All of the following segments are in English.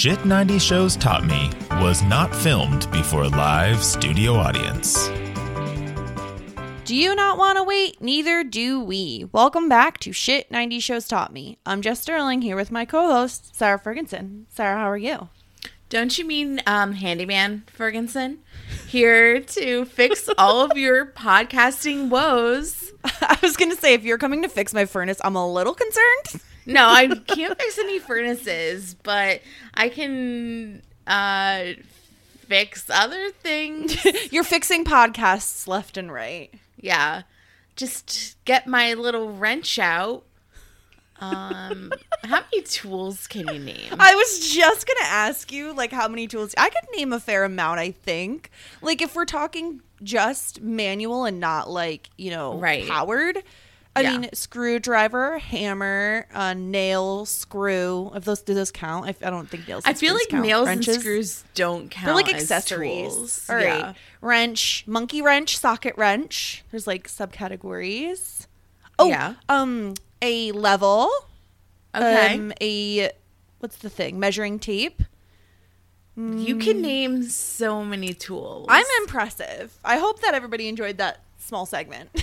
Shit 90 Shows Taught Me was not filmed before a live studio audience. Do you not want to wait? Neither do we. Welcome back to Shit 90 Shows Taught Me. I'm Jess Sterling here with my co host, Sarah Ferguson. Sarah, how are you? Don't you mean um, handyman Ferguson? Here to fix all of your podcasting woes. I was going to say, if you're coming to fix my furnace, I'm a little concerned. No, I can't fix any furnaces, but I can uh, fix other things. you're fixing podcasts left and right. Yeah, just get my little wrench out. Um, how many tools can you name? I was just going to ask you, like, how many tools. I could name a fair amount, I think. Like, if we're talking just manual and not, like, you know, Right. powered. I Yeah. mean, screwdriver, hammer, uh, nail, screw. If those do those count? I, I don't think nails. I feel like count. nails Wrenches? and screws don't count. They're like accessories. All right, Yeah. wrench, monkey wrench, socket wrench. There's like subcategories. Oh, Yeah. Um, a level. Okay. Um, a what's the thing? Measuring tape. You can name so many tools. I'm impressive. I hope that everybody enjoyed that small segment.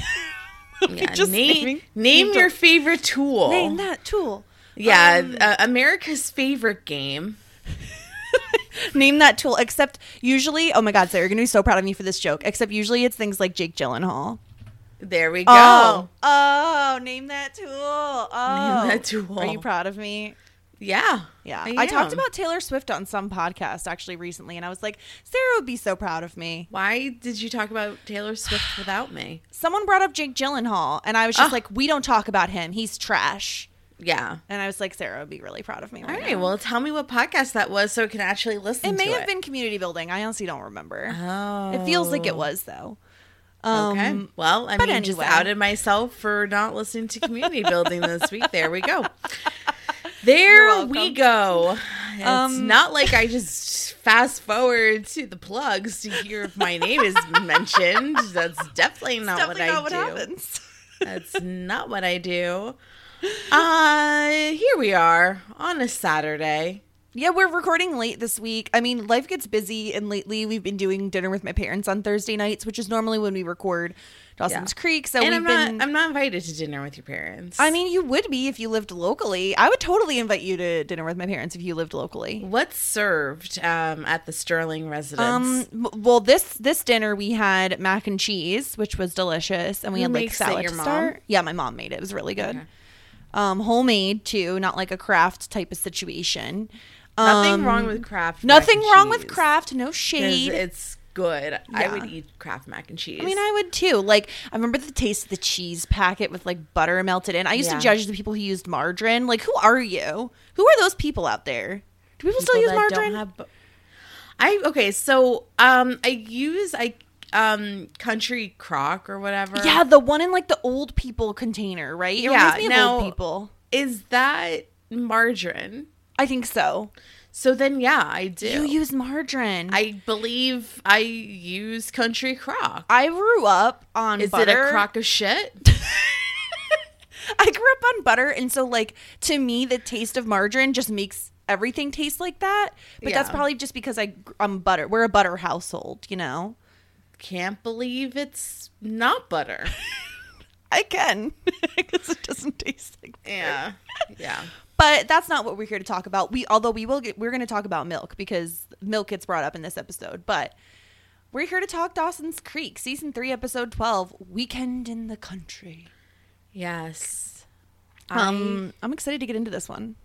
Yeah, Just name naming- name name your favorite tool. Name that tool. Yeah, Um, uh, America's favorite game. Name that tool. Except usually, oh my God, Sarah, you're gonna be so proud of me for this joke. Except usually it's things like Jake Gyllenhaal. There we go. Oh, oh, name that tool. Oh, that tool. Are you proud of me? Yeah, Yeah, I I, talked about Taylor Swift on some podcast actually recently, and I was like, Sarah would be so proud of me. Why did you talk about Taylor Swift without me? Someone brought up Jake Gyllenhaal, and I was just Oh. like, we don't talk about him. He's trash. Yeah. And I was like, Sarah would be really proud of me. All Right right. now. Well, tell me what podcast that was so I can actually listen. it may have been community building. I honestly don't remember. Oh. It feels like it was though. Okay. Um, Well, I mean, just outed myself for not listening to community building this week. There we go. There we go. It's Um, not like I just fast forward to the plugs to hear if my name is mentioned. That's definitely not definitely what I not what do. happens. That's not what I do. Uh, here we are on a Saturday. Yeah, we're recording late this week. I mean, life gets busy, and lately we've been doing dinner with my parents on Thursday nights, which is normally when we record Dawson's Yeah. Creek. So and we've I'm been. not I'm not invited to dinner with your parents. I mean, you would be if you lived locally. I would totally invite you to dinner with my parents if you lived locally. what's served um, at the Sterling residence? Um. Well, this this dinner we had mac and cheese, which was delicious, and we Who had like salad your to mom? start. Yeah, my mom made it. It was really good. Okay. Um, homemade too, not like a Kraft type of situation. nothing Um, wrong with Kraft. Nothing wrong with Kraft. No shade. It's good. I would eat Kraft mac and cheese. I mean, I would too. Like, I remember the taste of the cheese packet with like butter melted in. I used Yeah. to judge the people who used margarine. Like, who are you? Who are those people out there? Do people, still use margarine? Don't have I okay. So um, I use I um country crock or whatever. yeah, the one in like the old people container, right? It Yeah, reminds me of now- old people. Is that margarine? I think so. So then, yeah, I do. You use margarine. I, believe I use country crock. I grew up on Is butter. it a crock of shit? I grew up on butter, and so like to me, the taste of margarine just makes everything taste like that. But that's probably just because I I'm butter. We're a butter household, you know. Can't believe it's not butter. I can because it doesn't taste like. Yeah, yeah. But that's not what we're here to talk about. We although we will get we're going to talk about milk because milk gets brought up in this episode. But we're here to talk Dawson's Creek, season three, episode twelve, Weekend in the Country. Yes. Um, I'm excited to get into this one.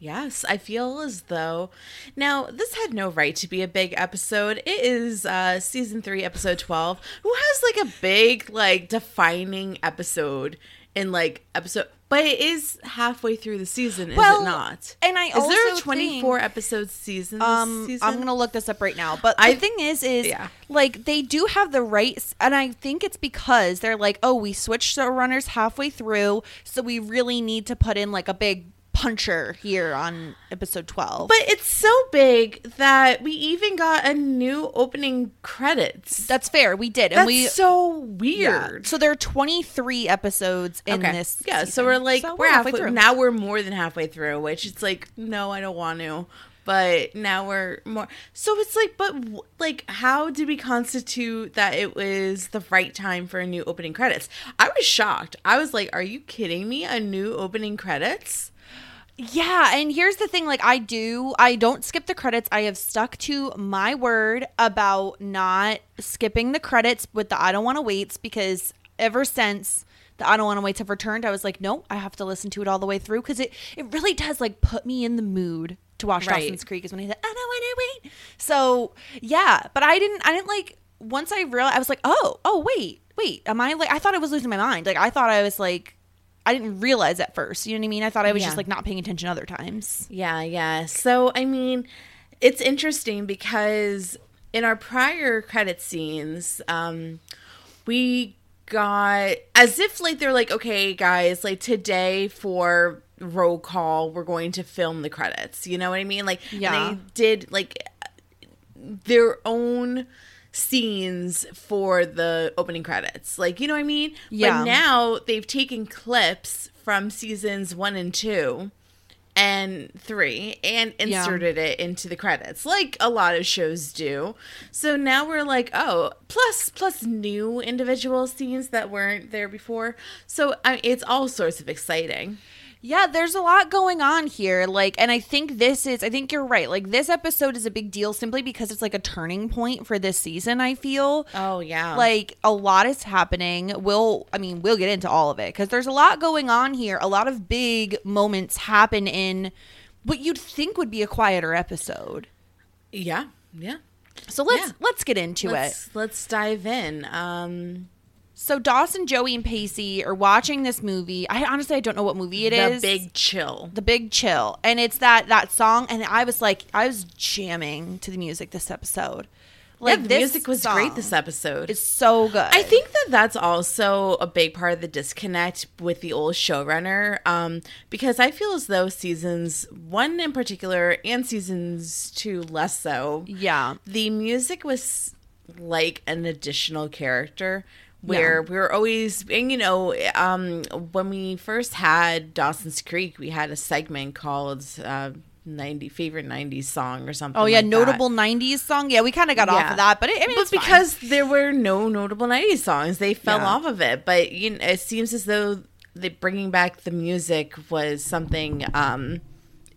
Yes, I feel as though now this had no right to be a big episode. It is uh season 3 episode 12. Who has like a big like defining episode in like episode but it is halfway through the season, is Well, it not? and I Is there a 24 think- episode season Um, season? I'm gonna look this up right now. But the I- thing is, is yeah. like they do have the rights, and I think it's because they're like, oh, we switched showrunners halfway through, so we really need to put in like a big puncher here on episode 12. But it's so big that we even got a new opening credits. that's fair. We did, and That's we so yeah. weird. So there are 23 episodes in this. Yeah, so we're like So we're, halfway through. Now we're more than halfway through, which it's like no, I don't want to. But now we're more. So it's like, but like, how did we constitute that it was the right time for a new opening credits? I was shocked. I was like, "Are you kidding me? A new opening credits?" Yeah, and here's the thing like I do I don't skip the credits. I have stuck to my word about not skipping the credits with the I don't want to waits because ever since the I don't want to waits have returned, I was like, "No, I have to listen to it all the way through cuz it it really does like put me in the mood to watch Right. Dawson's Creek is when I said, "I don't want to wait." So, yeah, but I didn't I didn't like once I realized I was like, "Oh, oh wait. Wait, am I like I thought I was losing my mind. Like I thought I was like I didn't realize at first. You know what I mean? I thought I was Yeah. just like not paying attention other times. Yeah, yeah. So, I mean, it's interesting because in our prior credit scenes, um, we got as if like they're like, okay, guys, like today for roll call, we're going to film the credits. You know what I mean? Like, Yeah. they did like their own scenes for the opening credits. Like, you know what I mean? Yeah. But now they've taken clips from seasons one and two and three and Yeah. inserted it into the credits like a lot of shows do so now we're like oh plus plus new individual scenes that weren't there before so I, it's all sorts of exciting Yeah, there's a lot going on here. Like, and I think this is, I think you're right. Like, this episode is a big deal simply because it's like a turning point for this season, I feel. oh yeah Like, a lot is happening. We'll, I mean, we'll get into all of it because there's a lot going on here. A lot of big moments happen in what you'd think would be a quieter episode. yeah yeah So let's Yeah. let's get into it. let's let's dive in um So Dawson, Joey, and Pacey are watching this movie. I honestly I don't know what movie it is. the big chill The Big Chill, and it's that that song. And I was like, I was jamming to the music this episode. Like yeah, the music was great this episode It's so good. I think that that's also a big part of the disconnect with the old showrunner, um, because I feel as though seasons one in particular and seasons two less so, Yeah. the music was like an additional character where we were always, and you know, um, when we first had Dawson's Creek, we had a segment called uh, 90 favorite 90s song or something. Oh yeah, like that. notable '90s song. Yeah, we kind of got off of that, but it, I mean, but it's fine. because there were no notable 90s songs, they fell Yeah. off of it. But you know, it seems as though the bringing back the music was something um,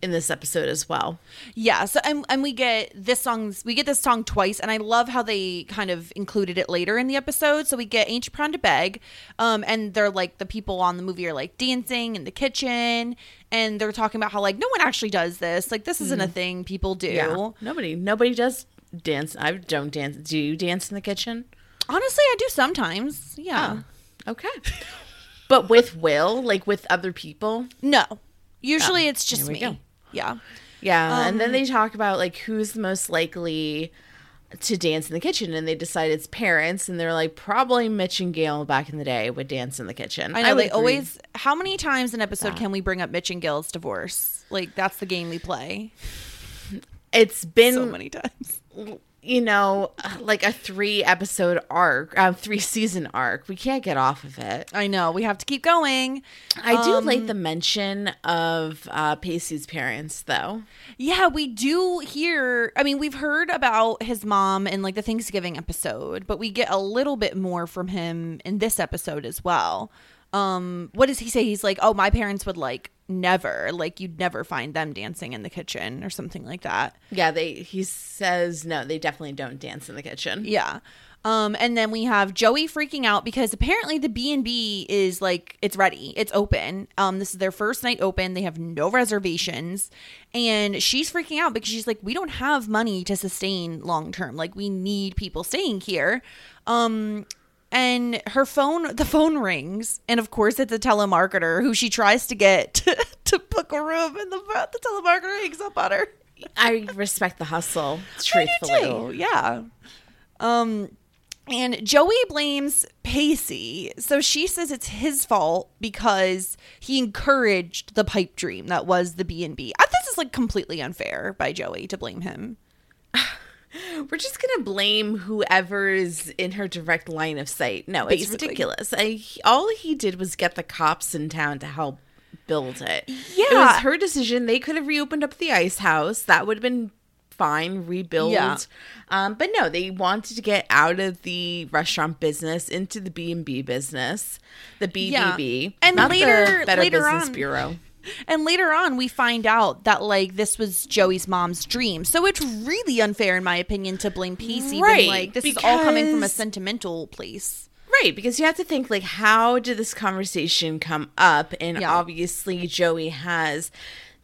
in this episode as well. Yeah, so and, and we get this songs we get this song twice, and I love how they kind of included it later in the episode. So we get Ain't to Beg, um, and they're like the people on the movie are like dancing in the kitchen, and they're talking about how like no one actually does this, like this isn't a thing people do. Nobody, nobody does dance. I don't dance. Do you dance in the kitchen? Honestly, I do sometimes. Yeah, Okay. but with Will, like with other people. no, usually it's just me. go. Yeah, Yeah, and then Um, they talk about like who's the most likely to dance in the kitchen, and they decide it's parents, and they're like probably Mitch and Gail back in the day would dance in the kitchen. I know would they always. How many times an episode can we bring up Mitch and Gail's divorce? Like that's the game we play. It's been So many times. You know like a three episode arc, uh, three season arc. We can't get off of it. I know we have to keep going. I do Um, like the mention of uh, Pacey's parents, though. Yeah, we do hear. I mean, we've heard about his mom in like the Thanksgiving episode, but we get a little bit more from him in this episode as well. Um, what does he say? He's like, "Oh, my parents would like never, like you'd never find them dancing in the kitchen or something like that." Yeah, they. He says no. They definitely don't dance in the kitchen. Yeah. Um, and then we have Joey freaking out because apparently the B and B is like it's ready, it's open. Um, this is their first night open. They have no reservations, and she's freaking out because she's like, we don't have money to sustain long term. Like we need people staying here. Um, and her phone, the phone rings, and of course it's a telemarketer who she tries to get to, to book a room, and the the telemarketer hangs up on her. I respect the hustle, truthfully. Yeah. Um and Joey blames Pacey. So she says it's his fault because he encouraged the pipe dream that was the B&B. I this is like completely unfair by Joey to blame him. We're just gonna blame whoever's in her direct line of sight. No, it's Basically. ridiculous. I, all he did was get the cops in town to help build it. Yeah, it was her decision. They could have reopened up the ice house. That would have been fine. Rebuild. Yeah. Um, but no, they wanted to get out of the restaurant business into the B and B business, the BBB, And not later- the Better later Business on- Bureau. And later on we find out that like this was Joey's mom's dream. So it's really unfair in my opinion to blame Pacey when Right, like this is all coming from a sentimental place. Right, because you have to think like how did this conversation come up? And Yeah. obviously Joey has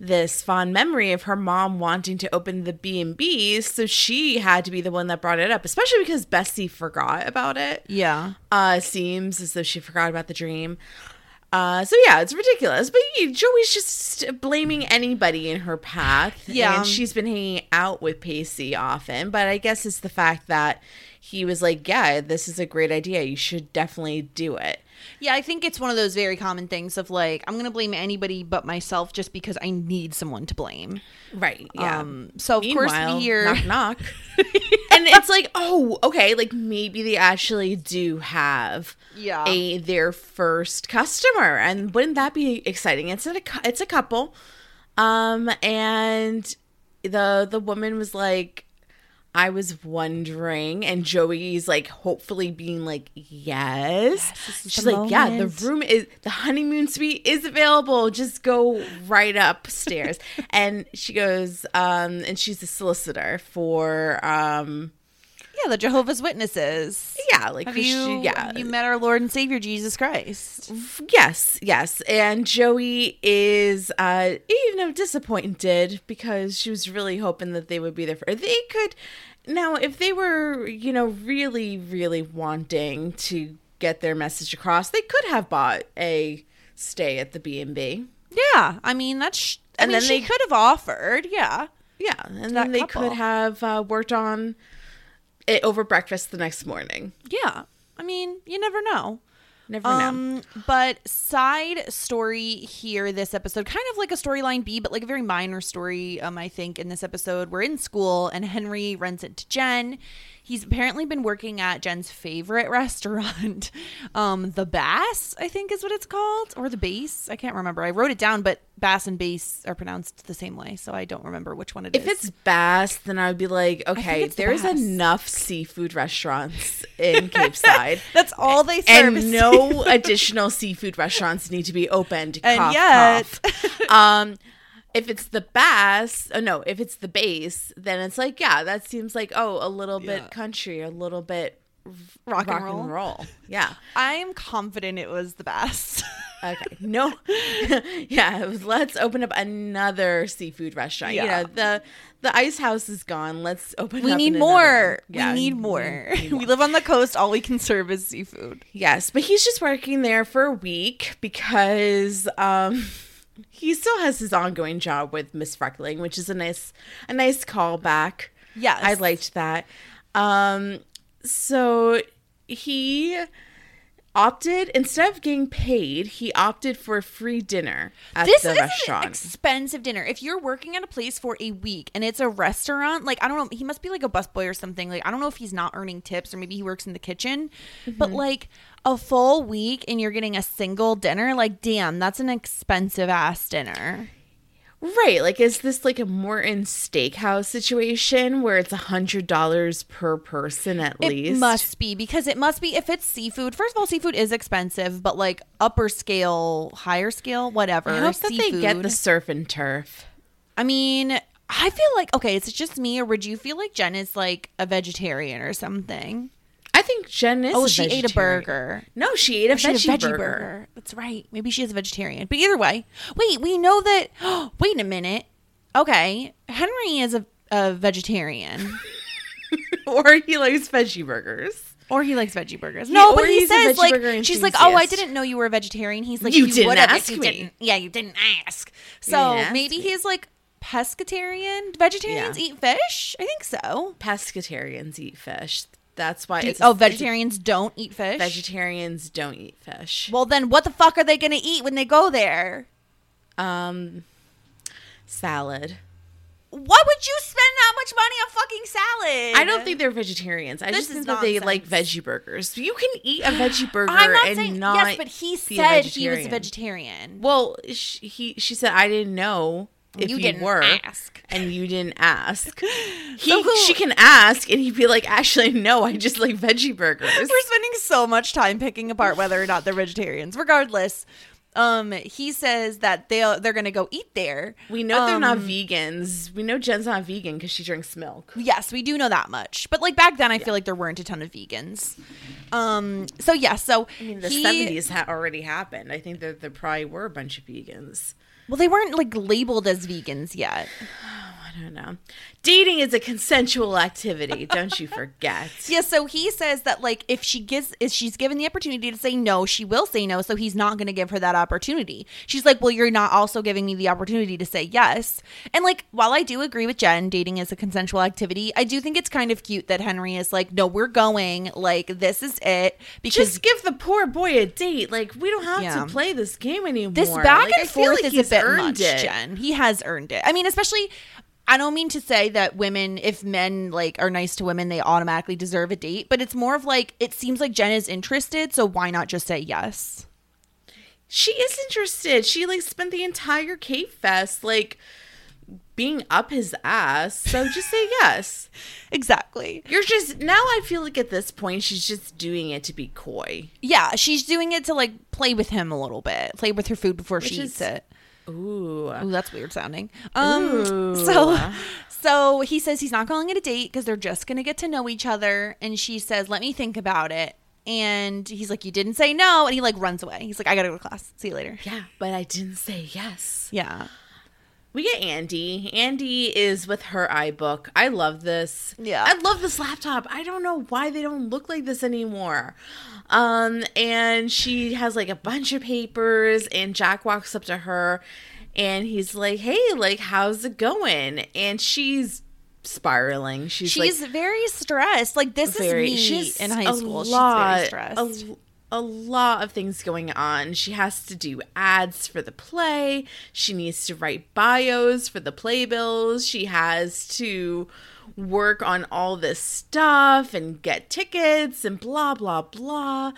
this fond memory of her mom wanting to open the B&B, so she had to be the one that brought it up, especially because Bessie forgot about it. Yeah. Uh seems as though she forgot about the dream. Uh, so yeah, it's ridiculous. But yeah, Joey's just blaming anybody in her path. Yeah. and she's been hanging out with Pacey often. But I guess it's the fact that he was like, "Yeah, this is a great idea. You should definitely do it." Yeah, I think it's one of those very common things of like I'm gonna blame anybody but myself just because I need someone to blame. Right. Yeah. Um, so of course Meanwhile, we hear knock knock, and it's like, oh, okay, like maybe they actually do have Yeah. a their first customer, and wouldn't that be exciting? It's a it's a couple, um, and the the woman was like. I was wondering, and Joey's like, hopefully being like, yes. is She's like, yeah, the room is the honeymoon suite is available. Just go right upstairs. and she goes, um, and she's a solicitor for, um, yeah the Jehovah's Witnesses. yeah, like Have you yeah, you met our Lord and Savior Jesus Christ? yes, yes. And Joey is, uh, you know, disappointed because she was really hoping that they would be there for. They could now, if they were, you know, really, really wanting to get their message across, they could have bought a stay at the B and B. Yeah, I mean that's sh- I And mean then they- could have offered. Yeah, Yeah, and then they couple. could have uh, worked on it over breakfast the next morning. yeah. I mean you never know. Never know. Um, but side story here, this episode, kind of like a storyline B, but like a very minor story. Um, I think in this episode, we're in school and Henry rents it to Jen. He's apparently been working at Jen's favorite restaurant, um, the Bass, I think is what it's called, or the Base. I can't remember. I wrote it down, but Bass and Base are pronounced the same way, so I don't remember which one it is. If it's Bass, then I would be like, okay, it's the there's enough seafood restaurants in Capeside. that's all they serve. and no additional seafood restaurants need to be opened. And cough, yet- cough. um, if it's the bass, oh no, if it's the base, then it's like, yeah, that seems like oh, a little bit country, a little bit rock, and roll. roll. Yeah. I'm confident it was the Bass. Okay. No. yeah. Was, let's open up another seafood restaurant. Yeah. You know the the ice house is gone. Let's open. we up need more. Yeah, we need more. we live on the coast. All we can serve is seafood. Yes, but he's just working there for a week because um he still has his ongoing job with Miss Freckling, which is a nice a nice callback. Yes. I liked that. Um so he opted instead of getting paid, he opted for a free dinner at this the is restaurant. an expensive dinner. If you're working at a place for a week and it's a restaurant, like I don't know, he must be like a busboy or something. Like I don't know if he's not earning tips or maybe he works in the kitchen. Mm-hmm. But like a full week and you're getting a single dinner, like damn, that's an expensive ass dinner. Right. Like, is this like a Morton Steakhouse situation where it's a hundred dollars per person at It least? must be because it must be if it's seafood. First of all, seafood is expensive, but like upper scale, higher scale, whatever. I hope that they get the surf and turf. I mean, I feel like okay, is it just me or would you feel like Jen is like a vegetarian or something? I think Jen is. Oh, she ate a burger. No, she ate a veggie, a veggie burger. burger. That's right. Maybe she is a vegetarian. But either way, wait, we know that. wait a minute. Okay, Henry is a, a vegetarian, or he likes veggie burgers. or he likes veggie burgers. No, but he says like she's like, oh, I didn't know you were a vegetarian. He's like, You you, didn't ask me. didn't. Yeah, you didn't ask. So didn't ask maybe me. he's like pescatarian. Vegetarians Yeah. eat fish. I think so. Pescatarians eat fish. That's why. Do- it's oh, vegetarians don't eat fish. Vegetarians don't eat fish. well, then what the fuck are they gonna eat when they go there? Um, salad. Why would you spend that much money on fucking salad? I don't think they're vegetarians. I This just think that they like veggie burgers. You can eat a veggie burger I'm not and saying not. yes, but he said he was a vegetarian. Well, sh- he she said I didn't know if You you, didn't were, ask. and you didn't ask. He So she can ask, and he'd be like, actually, no, I just like veggie burgers. We're spending so much time picking apart whether or not they're vegetarians. Regardless, um, he says that they they're gonna go eat there. We know they're not Um, vegans. We know Jen's not vegan because she drinks milk. Yes, we do know that much. But like back then, I feel like there weren't a ton of vegans. Um. So yeah. So I mean, the he- seventies ha- already happened. I think that there probably were a bunch of vegans. Well, they weren't like labeled as vegans yet. I don't know. Dating is a consensual activity. don't you forget? Yeah, so he says that like if she gives if she's given the opportunity to say no, she will say no, so he's not going to give her that opportunity. She's like, "Well, you're not also giving me the opportunity to say yes." And like while I do agree with Jen, dating is a consensual activity, I do think it's kind of cute that Henry is like, "No, we're going. Like this is it." Because Just give the poor boy a date. Like we don't have Yeah. to play this game anymore. this back Like, I and feel forth like is a bit much, it. Jen. He has earned it. I mean, especially I don't mean to say that women, if men like are nice to women, they automatically deserve a date, but it's more of like it seems like Jen is interested, so why not just say yes? She is interested. She like spent the entire Cape Fest like being up his ass. So just say yes. Exactly. You're just now. I feel like at this point she's just doing it to be coy. Yeah, she's doing it to like play with him a little bit, play with her food before she Which eats is- it. Ooh. Ooh, that's weird sounding. Um, Ooh. so, so he says he's not calling it a date because they're just gonna get to know each other. And she says, "Let me think about it." And he's like, "You didn't say no," and he like runs away. He's like, "I gotta go to class. See you later." Yeah, but I didn't say yes. Yeah, We get Andy. Andy is with her iBook. I love this. Yeah. I love this laptop. I don't know why they don't look like this anymore. Um, and she has like a bunch of papers, and Jack walks up to her and he's like, Hey, like, how's it going? And she's spiraling. She's, she's like, very stressed. Like this very, is me she's in high school. lot- she's very stressed. A, a lot of things going on. She has to do ads for the play. She needs to write bios for the playbills. She has to work on all this stuff and get tickets and blah blah blah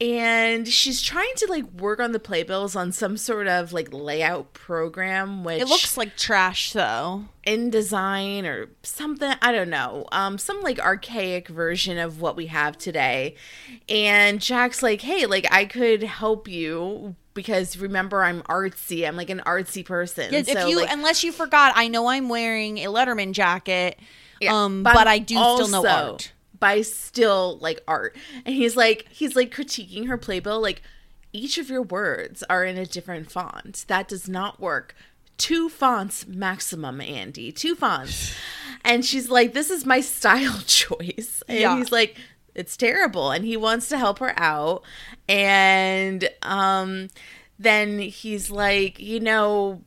and she's trying to like work on the playbills on some sort of like layout program which It looks like trash though. InDesign or something i don't know um some like archaic version of what we have today and jack's like hey like i could help you because remember i'm artsy i'm like an artsy person Yeah, so if you like, unless you forgot, I know I'm wearing a Letterman jacket. Yeah, um, but, I do still know art. I still like art. And he's like he's like critiquing her playbill like each of your words are in a different font. That does not work. Two fonts maximum, Andy. Two fonts. And she's like, This is my style choice. And Yeah. he's like, It's terrible. And he wants to help her out. And um then he's like, you know,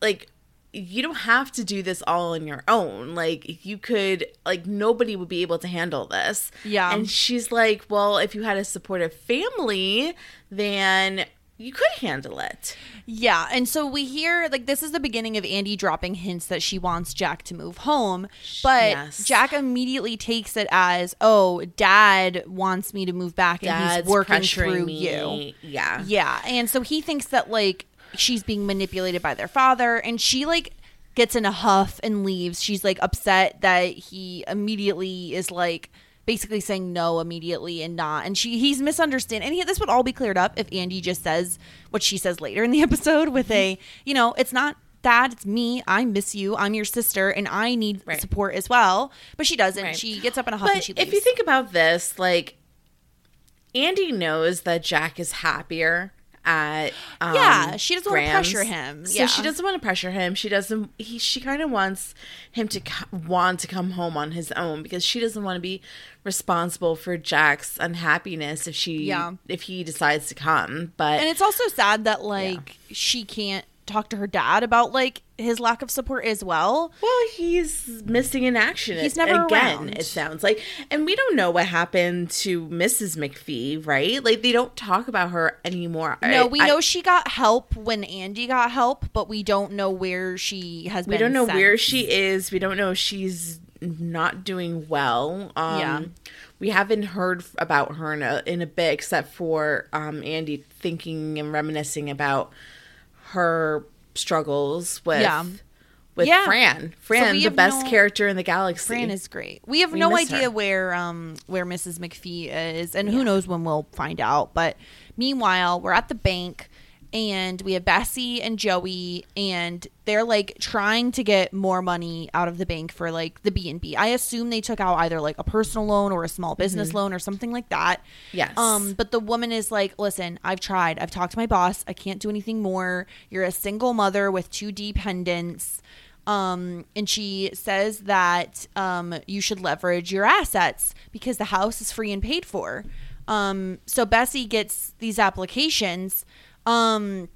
like you don't have to do this all on your own like you could like nobody would be able to handle this Yeah. and she's like well if you had a supportive family then you could handle it Yeah, and so we hear like this is the beginning of Andy dropping hints that she wants Jack to move home, but Yes. Jack immediately takes it as, "Oh, Dad wants me to move back, and he's working through me. you." yeah Yeah, and so he thinks that like she's being manipulated by their father, and she like gets in a huff and leaves. She's like upset that he immediately is like basically saying no immediately and not, and she he's misunderstanding. And he, this would all be cleared up if Andy just says what she says later in the episode with a you know it's not. Dad, it's me. I miss you. I'm your sister, and I need Right. support as well. But she doesn't. Right. She gets up in a huff and she leaves. if you think about this like andy knows that jack is happier at um, Yeah, she doesn't wanna pressure him. So she doesn't want to pressure him. She doesn't. He, she kind of wants him to co- want to come home on his own because she doesn't want to be responsible for Jack's unhappiness if she Yeah. if he decides to come. But And it's also sad that like she can't talk to her dad about like his lack of support as well. Well, he's missing in action. He's never again. around. It sounds like, and we don't know what happened to Mrs. McPhee, right? Like they don't talk about her anymore. No, I- we I- know she got help when Andy got help, but we don't know where she has we been. don't know since. where she is. We don't know if she's not doing well. Um, Yeah. we haven't heard about her in a in a bit, except for um, Andy thinking and reminiscing about her struggles with Yeah. with Yeah. Fran. Fran, we the best no- character in the galaxy. Fran is great. We have We no idea her. where um where Mrs. McPhee is, and who knows when we'll find out. But meanwhile, we're at the bank, and we have Bessie and Joey, and they're like trying to get more money out of the bank for like the B and B. I assume they took out either like a personal loan or a small business loan or something like that. Mm-hmm. Yes. Um, but the woman is like, "Listen, I've tried. I've talked to my boss. I can't do anything more. You're a single mother with two dependents." Um, and she says that um, you should leverage your assets because the house is free and paid for. Um, so Bessie gets these applications, um,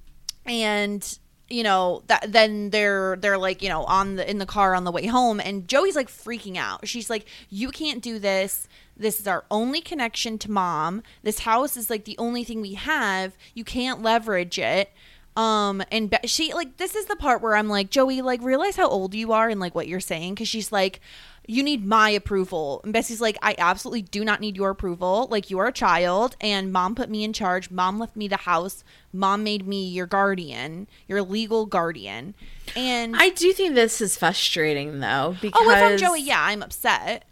and you know that then they're they're like you know on the in the car on the way home, and Joey's like freaking out. She's like, "You can't do this. This is our only connection to mom. This house is like the only thing we have. You can't leverage it." Um, and she like this is the part where I'm like, Joey, like realize how old you are and like what you're saying because she's like, you need my approval. And Bessie's like, I absolutely do not need your approval. Like you are a child, and mom put me in charge. Mom left me the house. Mom made me your guardian, your legal guardian. And I do think this is frustrating though because oh, if I'm Joey, yeah, I'm upset.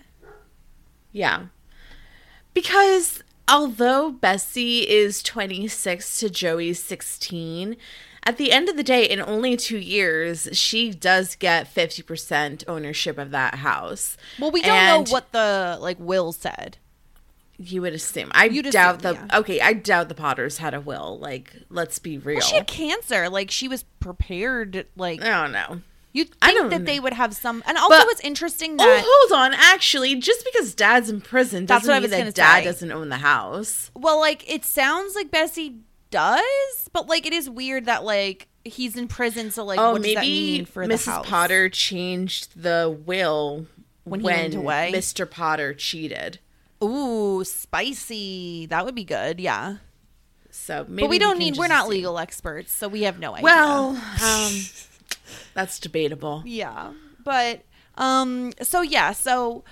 Yeah. Because although Bessie is 26 to Joey's 16, at the end of the day, in only two years, she does get 50% ownership of that house. Well, we don't And know what the like will said. you would assume. I You'd doubt assume, the yeah. okay. I doubt the Potters had a will. Like, let's be real. Well, she had cancer. Like she was prepared. Like I don't know. you'd I think don't that know. they would have some. And also, But- it's interesting oh, that oh, hold on. Actually, just because Dad's in prison That's doesn't I mean that Dad say. doesn't own the house. Well, like it sounds like Bessie does, but like it is weird that like he's in prison. So like, oh, what does that maybe mean for the Mrs. house? Potter changed the will When when, he went away? Mr. Potter cheated. Ooh, spicy. That would be good. Yeah, So maybe but we don't can need. We're not see. legal experts, so we have no idea. Well, um, that's debatable. yeah, but Um. So yeah. So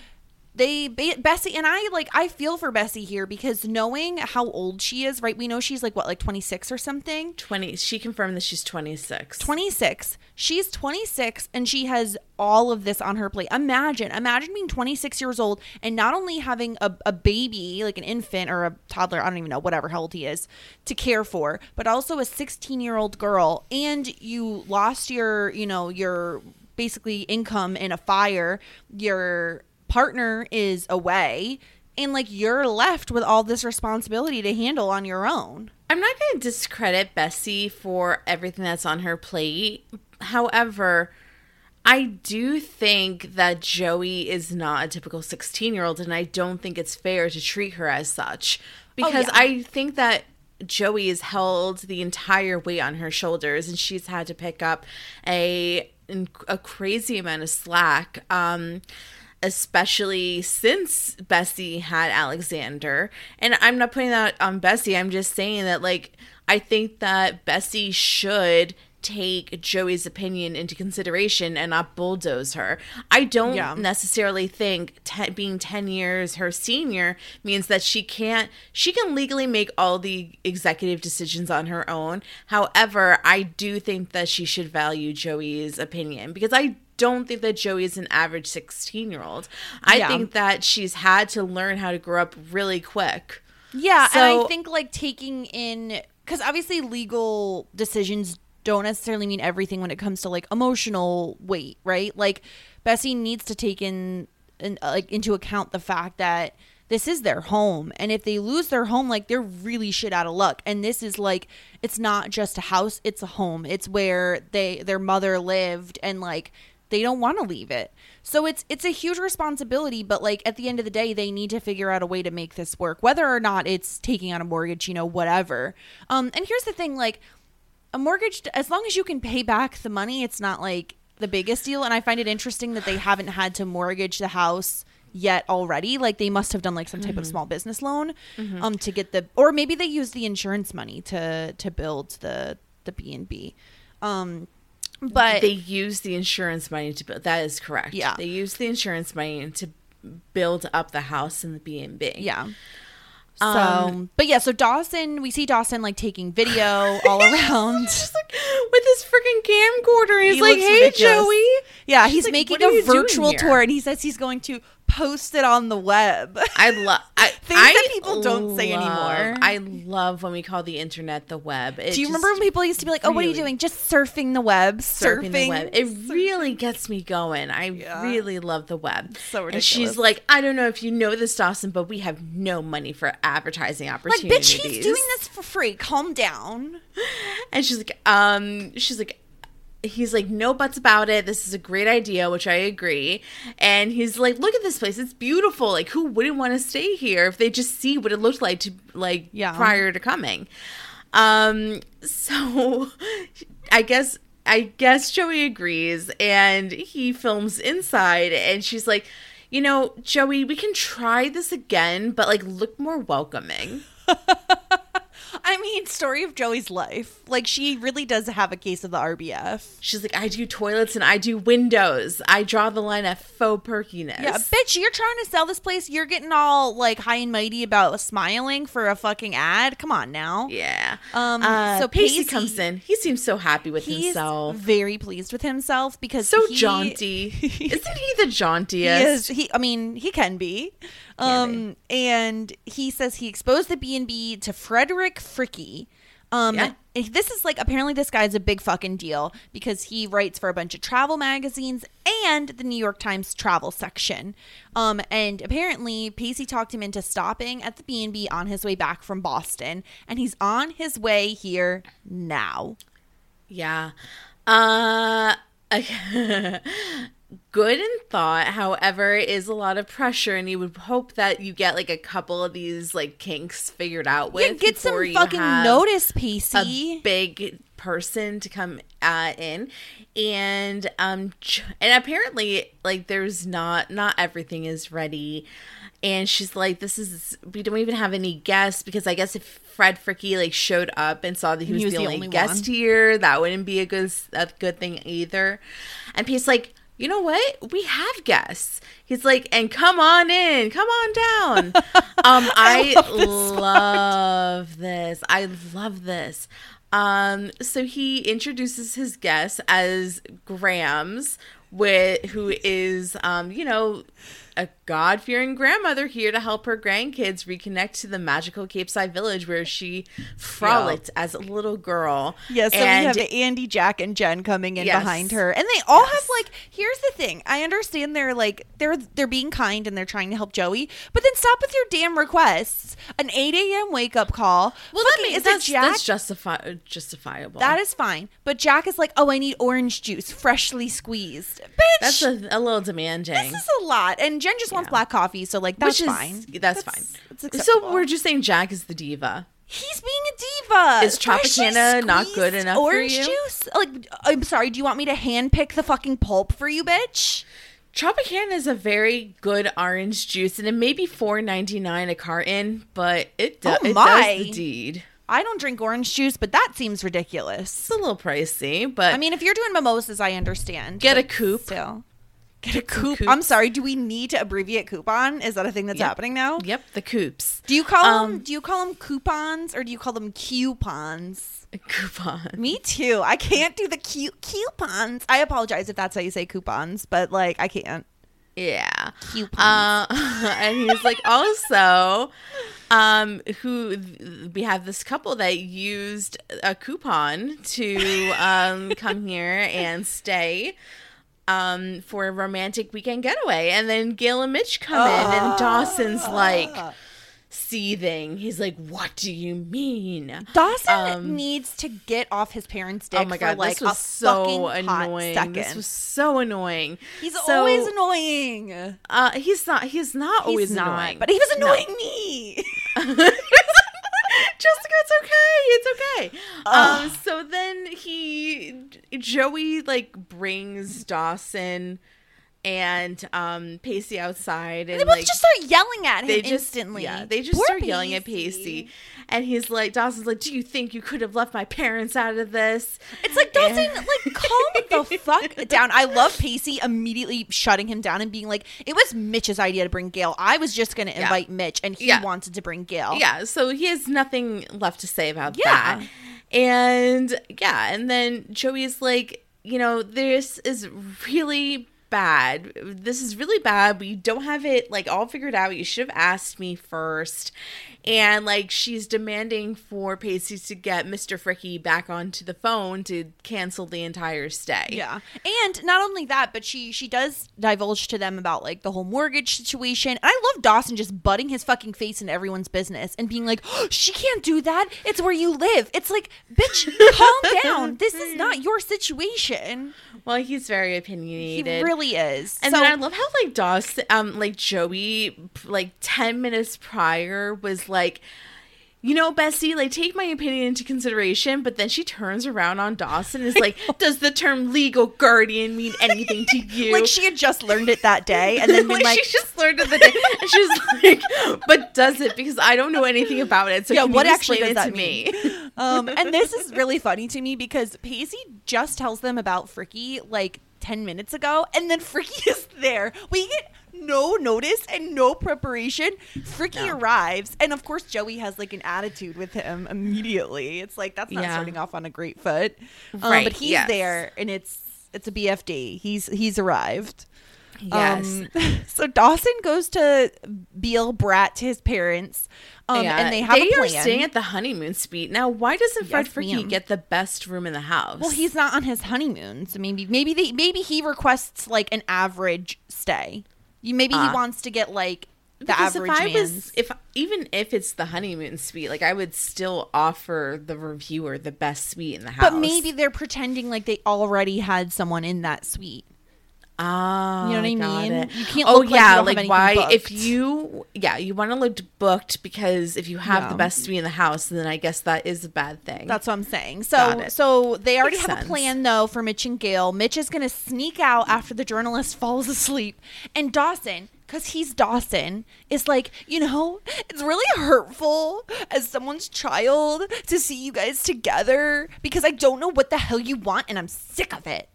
they Bessie and I like I feel for Bessie here because knowing how old she is, right? We know she's like what, like twenty six or something. 20 she confirmed that she's 26 26. She's 26 and she has all of this on her plate. Imagine, imagine being 26 years old and not only having a, a baby, like an infant or a toddler, I don't even know, whatever how old he is, to care for, but also a 16 year old girl. And you lost your, you know, your basically income in a fire. Your partner is away. And like you're left with all this responsibility to handle on your own. I'm not going to discredit Bessie for everything that's on her plate. However, I do think that Joey is not a typical 16 year old, and I don't think it's fair to treat her as such. Because yeah. I think that Joey has held the entire weight on her shoulders, and she's had to pick up a a crazy amount of slack. Um, especially since Bessie had Alexander. And I'm not putting that on Bessie. I'm just saying that, like, I think that Bessie should take Joey's opinion into consideration and not bulldoze her. I don't Yeah. necessarily think te- being 10 years her senior means that she can't she can legally make all the executive decisions on her own. However, I do think that she should value Joey's opinion because I don't think that Joey is an average 16 year old. I Yeah. think that she's had to learn how to grow up really quick. Yeah, and I think like taking in because obviously legal decisions don't necessarily mean everything when it comes to like emotional weight, right? Like Bessie needs to take in, in uh, like into account the fact that this is their home and if they lose their home like they're really shit out of luck and this is like it's not just a house it's a home it's where they their mother lived and like they don't want to leave it. So it's it's a huge responsibility but like at the end of the day they need to figure out a way to make this work whether or not it's taking on a mortgage you know whatever. Um and here's the thing like a mortgage as long as you can pay back the money it's not like the biggest deal and i find it interesting that they haven't had to mortgage the house yet already. Like they must have done like some type of small business loan um to get the or maybe they use the insurance money to to build the the b&b um but they use the insurance money to build. That is correct. Yeah. they use the insurance money to build up the house and the B and B. Yeah. So, Um, but yeah, so Dawson, we see Dawson like taking video all around. Just like with his freaking camcorder, he's He like, "Hey, ridiculous. Joey." Yeah, She's he's like, making a virtual tour and he says he's going to post it on the web. I love Things that people don't say anymore. I love when we call the internet the web. It Do you remember when people used to be like, "Oh, what are you doing? Just surfing the web, surfing the web. It Surfing. really gets me going. I Yeah. really love the web. so ridiculous. And she's like, I don't know if you know this, Dawson, but we have no money for advertising opportunities." like, bitch, he's doing this for free. Calm down. And she's like, um, she's like, he's like, no buts about it. This is a great idea, which I agree. And he's like, look at this place. It's beautiful. Like, who wouldn't want to stay here if they just see what it looked like to like Yeah. prior to coming? Um, so I guess I guess Joey agrees and he films inside and she's like, you know, Joey, we can try this again, but like look more welcoming. I mean, story of Joey's life. Like, she really does have a case of the RBF. She's like, I do toilets and I do windows. I draw the line at faux perkiness. Yeah, bitch, you're trying to sell this place. You're getting all like high and mighty about smiling for a fucking ad. Come on now. Yeah. Um, Uh, so Pacey, Pacey- comes in. He seems so happy with He's himself. very pleased with himself because he's So he, jaunty. Isn't he the He jauntiest? is. He, I mean, he can be. Um, and he says he exposed the B and B to Frederick Fricky. Um, Yeah. and this is like apparently this guy's a big fucking deal because he writes for a bunch of travel magazines and the New York Times travel section. Um, and apparently Pacey talked him into stopping at the B and B on his way back from Boston, and he's on his way here now. Yeah. Uh good in thought, however, is a lot of pressure and you would hope that you get like a couple of these like kinks figured out with Yeah, get some fucking notice, a big person to come uh, in. And um and apparently like there's not not everything is ready. And she's like this is we don't even have any guests because i guess if fred fricky like showed up and saw that he was, the, only, guest one. here that wouldn't be a good a good thing either. And Pete's like you know what? We have guests. He's like, and come on in, come on down. um, I, love this. I love this. Um, so he introduces his guests as Grams, with who is, um, you know, a God fearing grandmother here to help her grandkids reconnect to the magical Capeside village where she frolicked as a little girl. Yeah, so And- we have Andy, Jack, and Jen coming in Yes. behind her, and they all Yes. have like. Here's the thing: I understand they're like they're they're being kind and they're trying to help Joey, but then stop with your damn requests. An 8 a.m. wake up call. Well, that Fucking- means is that's, Jack? that's justifi- justifiable. that is fine, but Jack is like, "Oh, I need orange juice, freshly squeezed." Bitch, that's a, a little demanding. this is a lot, and Jen just wants black coffee, so like that's Which is fine. that's, fine. acceptable. so we're just saying Jack is the diva. He's being a diva. Is Tropicana not good enough for orange you? juice? Like, I'm sorry. Do you want me to hand pick the fucking pulp for you, bitch? Tropicana is a very good orange juice, and it may be four ninety nine a carton, but it, do- Oh it my. does the deed. I don't drink orange juice, but that seems ridiculous. It's a little pricey, but I mean, if you're doing mimosas, I understand. Get a coupe. Still. Get a Get some coupe. coupes. I'm sorry. Do we need to abbreviate coupon? Is that a thing that's Yep. happening now? yep, the coops Do you call them? Um, Do you call them coupons or do you call them coupons? coupon. Me too. I can't do the cu- coupons. I apologize if that's how you say coupons, but like I can't. Yeah. Coupons. Uh, and he's like, also, um, who we have this couple that used a coupon to um, come here and stay um, for a romantic weekend getaway. And then Gail and Mitch come in, and Dawson's like seething. He's like, What do you mean? Dawson Um, needs to get off his parents' dick Oh my god, for like this was so annoying. This was so annoying. He's So, always annoying. Uh, he's not. He's not always not, annoying, but he was No. annoying me. Jessica, it's okay. It's okay. Um, so then he, Joey, like brings Dawson and um Pacey outside, and they both like just start yelling at him they just instantly. yeah, they just Poor start yelling at Pacey, and he's like, Dawson's like, "Do you think you could have left my parents out of this?" It's like Dawson, And- like calm the fuck down. I love Pacey immediately shutting him down and being like, "It was Mitch's idea to bring Gail. I was just going to invite Mitch, and he Yeah. wanted to bring Gail." Yeah, so he has nothing left to say about Yeah. that. And yeah, and then Joey's like, you know, this is really bad. This is really bad. We don't have it like all figured out. You should have asked me first. And like she's demanding for Pacey to get Mr. Fricky back onto the phone to cancel the entire stay. Yeah. And not only that, but she she does divulge to them about like the whole mortgage situation. And I love Dawson just butting his fucking face into everyone's business and being like, oh, "She can't do that. It's where you live." It's like, "Bitch, calm down. This is not your situation." Well, he's very He opinionated. Really is. And so, then I love how like Dawson, um, like Joey, like ten minutes prior was like, you know, Bessie, like take my opinion into consideration. But then she turns around on Dawson and is like, does the term legal guardian mean anything to you? like she had just learned it that day and then like, like, she just learned it the day, and she's like, "But does it? Because I don't know anything about it. So Yeah, what actually does it that to me?" um, and this is really funny to me because Pacey just tells them about Fricky like 10 minutes ago, and then Fricky is there. We get no notice and no preparation. Fricky No. arrives, and of course, Joey has like an attitude with him immediately. It's like that's not Yeah. starting off on a great foot. Um, Right, but he's yes. there, and it's it's a BFD. He's he's arrived. Yes. Um, so Dawson goes to Beal Brat to his parents, um, Yeah, and they have a plan. are staying at the honeymoon suite. Now, why doesn't Fred Yes, get the best room in the house? Well, he's not on his honeymoon, so maybe maybe they maybe he requests like an average stay. You maybe he Ah. wants to get like the because average if I man's. was, if even if it's the honeymoon suite, like I would still offer the reviewer the best suite in the house. but maybe they're pretending like they already had someone in that suite. Ah, You know what I mean? it. You can't Oh look like you yeah, like anything why? If you, yeah, you want to look booked because if you have the best suite in the house, then I guess that is a bad thing. That's what I'm saying. So so they already Makes have sense. a plan though for Mitch and Gail. Mitch is gonna sneak out after the journalist falls asleep, and Dawson. Cause he's Dawson, is like, you know, it's really hurtful as someone's child to see you guys together because I don't know what the hell you want and I'm sick of it.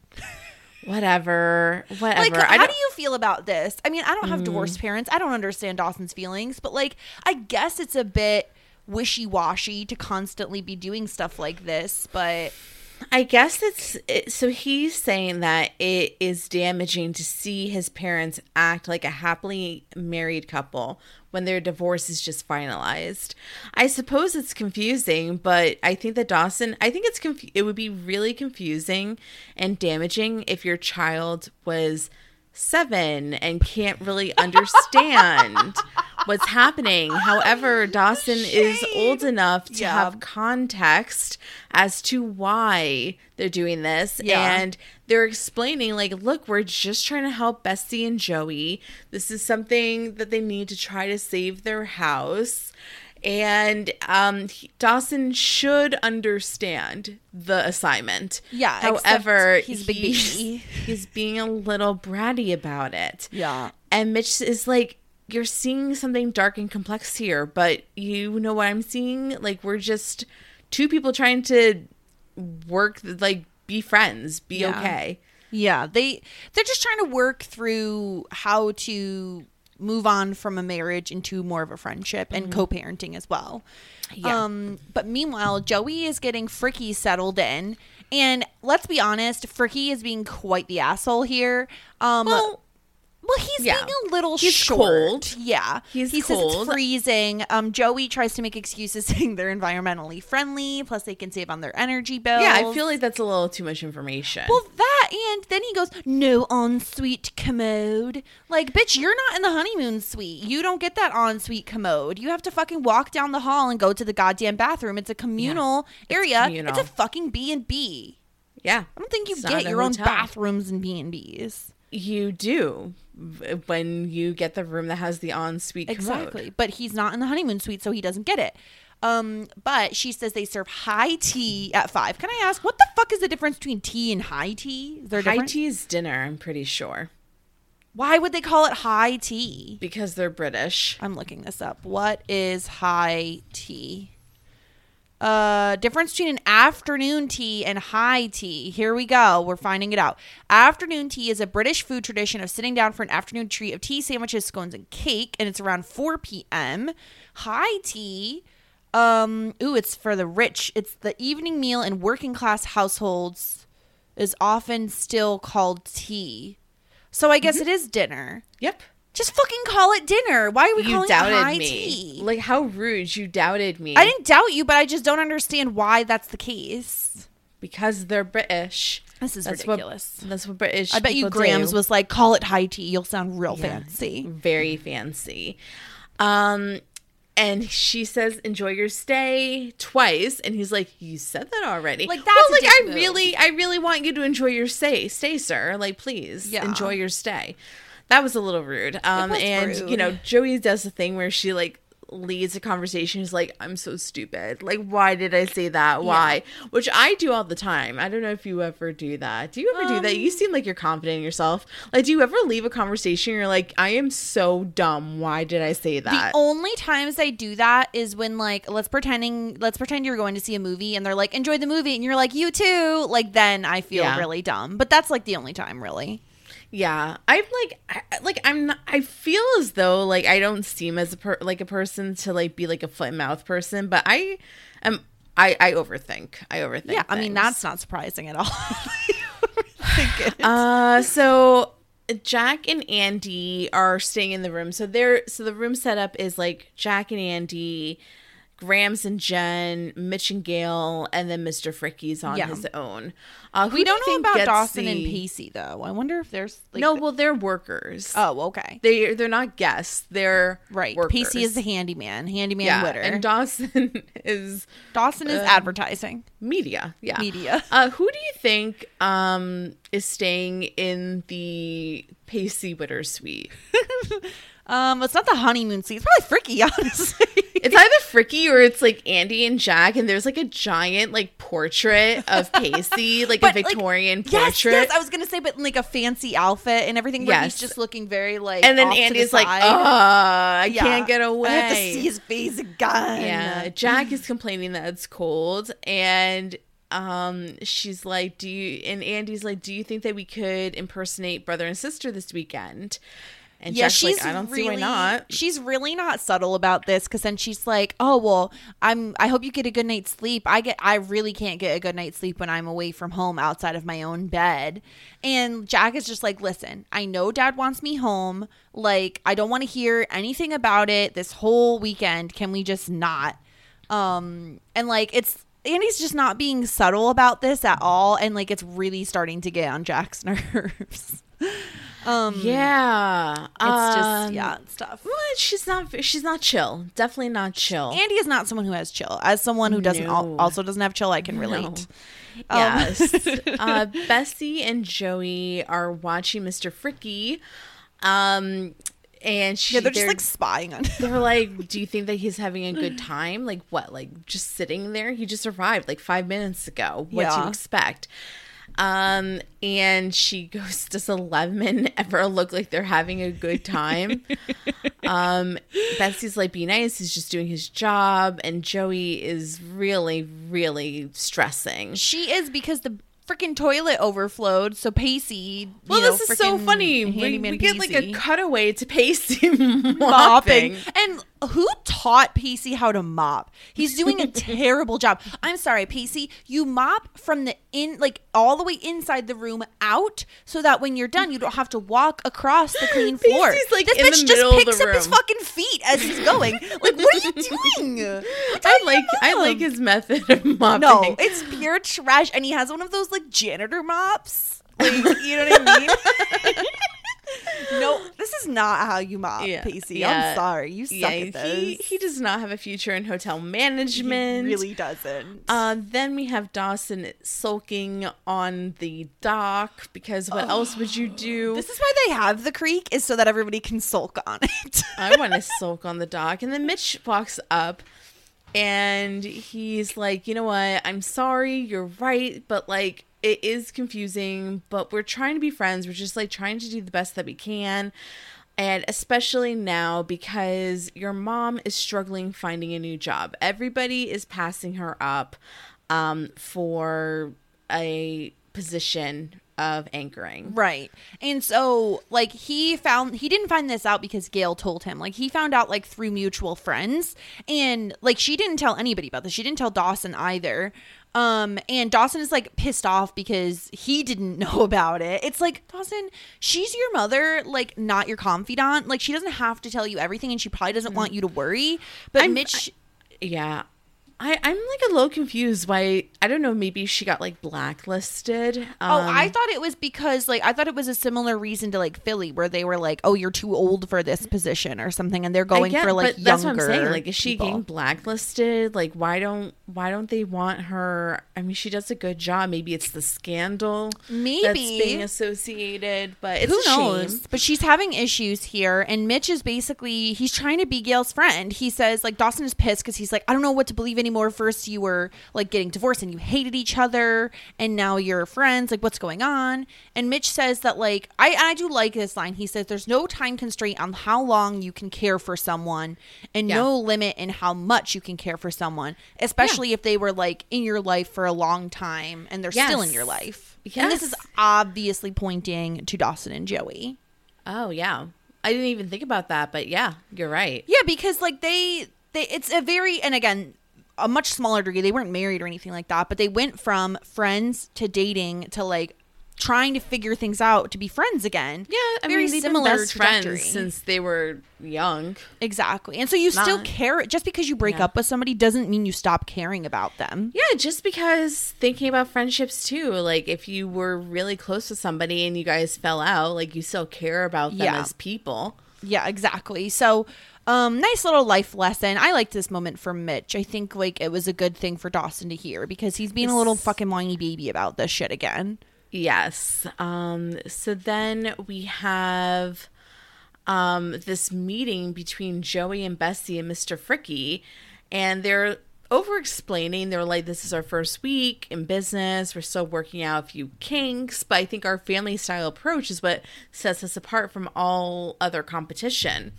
Whatever, whatever. Like, how do you feel about this? I mean, I don't have divorced parents. I don't understand Dawson's feelings, but like, I guess it's a bit wishy washy to constantly be doing stuff like this. But I guess it's it, so he's saying that it is damaging to see his parents act like a happily married couple when their divorce is just finalized. I suppose it's confusing, but I think that Dawson, I think it's conf- it would be really confusing and damaging if your child was 7 and can't really understand what's happening. However, Dawson is old enough to Yeah. have context as to why they're doing this Yeah. and they're explaining like look we're just trying to help bessie and joey this is something that they need to try to save their house and um he- dawson should understand the assignment Yeah, however he's big baby. he's being a little bratty about it Yeah. and mitch is like you're seeing something dark and complex here but you know what i'm seeing like we're just two people trying to work like be friends be Yeah. okay yeah, they they're just trying to work through how to move on from a marriage into more of a friendship and co-parenting as well. Yeah. Um, but meanwhile, Joey is getting Fricky settled in, and let's be honest, Fricky is being quite the asshole here. Um, well Well, he's Yeah. being a little He's short. cold. Yeah, He's he says it's freezing. Um, Joey tries to make excuses saying they're environmentally friendly, plus they can save on their energy bills. yeah i feel like that's a little too much information Well, that and then he goes, no ensuite commode. Like, bitch, you're not in the honeymoon suite. You don't get that ensuite commode. You have to fucking walk down the hall and go to the goddamn bathroom. It's a communal area. communal. It's a fucking B and B. yeah I don't think you It's get your own bathrooms and B and B's. you do when you get the room that has the ensuite commode. Exactly. But he's not in the honeymoon suite, so he doesn't get it. Um, but she says they serve high tea at five. Can I ask what the fuck is the difference between tea and high tea? Is there a high tea is dinner i'm pretty sure Why would they call it high tea? because they're british I'm looking this up. What is high tea? Uh, difference between an afternoon tea and high tea. Here we go. We're finding it out. Afternoon tea is a British food tradition of sitting down for an afternoon treat of tea, sandwiches, scones, and cake, and it's around 4 p.m. High tea, um, ooh, it's for the rich. It's the evening meal in working class households is often still called tea. So I guess Mm-hmm. it is dinner. yep Just fucking call it dinner. Why are we you calling it high me tea? like how rude you doubted me I didn't doubt you, but I just don't understand why that's the case. because they're british This is that's ridiculous. what that's what british I bet you Grams do. was like, call it high tea. You'll sound real Yeah. fancy. very fancy um and she says enjoy your stay twice and he's like you said that already Like, that's a like i move. really i really want you to enjoy your stay stay sir like please Yeah. enjoy your stay that was a little rude. Um and you know joey does the thing where she like leads a conversation. Is like i'm so stupid. Like why did i say that? Why? Which i do all the time. I don't know if you ever do that. Do you ever do that? Um, you seem like you're confident in yourself. Like do you ever leave a conversation? And you're like i am so dumb. Why did i say that? The only times I do that is when like let's pretending let's pretend you're going to see a movie and they're like enjoy the movie. And you're like you too. Like then I feel Yeah. really dumb. But that's like the only time really Yeah, I'm like, I, like I'm. Not, I feel as though like I don't seem as a per, like a person to like be like a foot and mouth person, but I am. I I overthink. I overthink. yeah I mean that's not surprising at all Uh, so Jack and Andy are staying in the room. So they're so the room setup is like Jack and Andy, Grams and Jen, Mitch and Gail, and then Mr. Fricky's on Yeah. his own. Uh, we do don't know think about Dawson and Pacey though I wonder if there's like no, well, they're workers. oh okay They they're not guests. They're Right. Workers. Pacey is the handyman, handyman yeah, Witter. and Dawson is Dawson is um, advertising. media. Yeah, Media. Uh, who do you think um is staying in the Pacey Witter suite? Um, it's not the honeymoon suite. It's probably Fricky, honestly. It's either Fricky or it's like Andy and Jack, and there's like a giant like portrait of Pacey, like a But, like, Victorian yes, portrait. yes. yes, I was gonna say, but in, like a fancy outfit and everything. Where Yes. he's just looking very like. and then to the Andy's like. "Uh, I Yeah. can't get away." I have to see his face again. Yeah, Jack is complaining that it's cold, and um, she's like, "Do you?" And Andy's like, "Do you think that we could impersonate brother and sister this weekend?" And yeah, Jack's she's like, "I don't really, see why not." She's really not subtle about this because then she's like, "Oh well, I'm. I hope you get a good night's sleep. I get. I really can't get a good night's sleep when I'm away from home outside of my own bed." And Jack is just like, "Listen, I know Dad wants me home. Like, I don't want to hear anything about it this whole weekend. Can we just not?" Um, and like it's. Andy's just not being subtle about this at all, and like it's really starting to get on Jack's nerves. Um, Yeah, it's just um, yeah, it's tough. Well, she's not. She's not chill. Definitely not chill. Andy is not someone who has chill. As someone who doesn't al- also doesn't have chill, I can relate. Um, Yes. uh, Bessie and Joey are watching Mr. Fricky. Um, and she, yeah, they're just like spying on. him. they're like, "Do you think that he's having a good time? Like what? Like just sitting there? He just arrived like five minutes ago. What do you expect?" Um, and she goes, "Does Eleven ever look like they're having a good time?" um, Bessie's like, "Be nice. He's just doing his job," and Joey is really, really stressing. She is because the freaking toilet overflowed. So Pacey, you Well, know, this is so funny. We, we get like a cutaway to Pacey mopping. mopping. And who taught Pacey how to mop? He's doing a terrible job. I'm sorry, Pacey. You mop from the in, like all the way inside the room out, so that when you're done, you don't have to walk across the clean floor. Pacey's, like, this bitch just picks up his fucking feet as he's going. Like, what are you doing? I like I like his method of mopping. No, it's pure trash, and he has one of those like janitor mops. Like, you know what I mean? No, this is not how you mop, Yeah, Pacey. yeah. I'm sorry, you suck yeah, at this. he he does not have a future in hotel management. He really doesn't. Uh, then we have Dawson sulking on the dock because what else would you do? this is why they have the creek, is so that everybody can sulk on it. I want to sulk on the dock. And then Mitch walks up and he's like, you know what? I'm sorry. You're right. But like, it is confusing, but we're trying to be friends. We're just like trying to do the best that we can. And especially now because your mom is struggling finding a new job. Everybody is passing her up um, for a position of anchoring. Right. And so like he found he didn't find this out because Gail told him. Like he found out like through mutual friends and like she didn't tell anybody about this. She didn't tell Dawson either. Um and Dawson is like pissed off because he didn't know about it. It's like Dawson, she's your mother, like not your confidant. Like she doesn't have to tell you everything and she probably doesn't want you to worry. But I'm- Mitch Yeah. I, I'm like a little confused why I don't know, maybe she got like blacklisted. Um, Oh, I thought it was because like I thought it was a similar reason to like Philly where they were like, "Oh, you're too old for this position" or something, and they're going get- for like but that's what I'm saying. Like, is she people. getting blacklisted? Like, why don't why don't they want her? I mean, she does a good job. Maybe it's the scandal that's Maybe. being associated, but it's Who a shame. knows? But she's having issues here, and Mitch is basically he's trying to be Gail's friend. He says like Dawson is pissed because he's like, I don't know what to believe anymore. First you were like getting divorced and you hated each other, and now you're friends. Like what's going on? And Mitch says that like I I do like this line. He says there's no time constraint on how long you can care for someone, and Yeah. no limit in how much you can care for someone, especially if they were like in your life for a long time and they're still in your life. And this is obviously pointing to Dawson and Joey. Oh yeah, I didn't even think about that, but yeah, you're right. Yeah, because like they they it's a very and again a much smaller degree. They weren't married or anything like that, but they went from friends to dating to like trying to figure things out to be friends again. Yeah, I very mean, similar been best trajectory. friends since they were young. exactly. And so you still care just because you break Yeah. up with somebody doesn't mean you stop caring about them. Yeah, just because thinking about friendships too, like if you were really close with somebody and you guys fell out, like you still care about them Yeah. as people. Yeah, exactly. So, um, nice little life lesson. I liked this moment from Mitch. I think like it was a good thing for Dawson to hear because he's being a little fucking whiny baby about this shit again. Yes. Um so then we have um this meeting between Joey and Bessie and Mr. Fricky and they're over explaining they're like this is our first week in business we're still working out a few kinks but i think our family style approach is what sets us apart from all other competition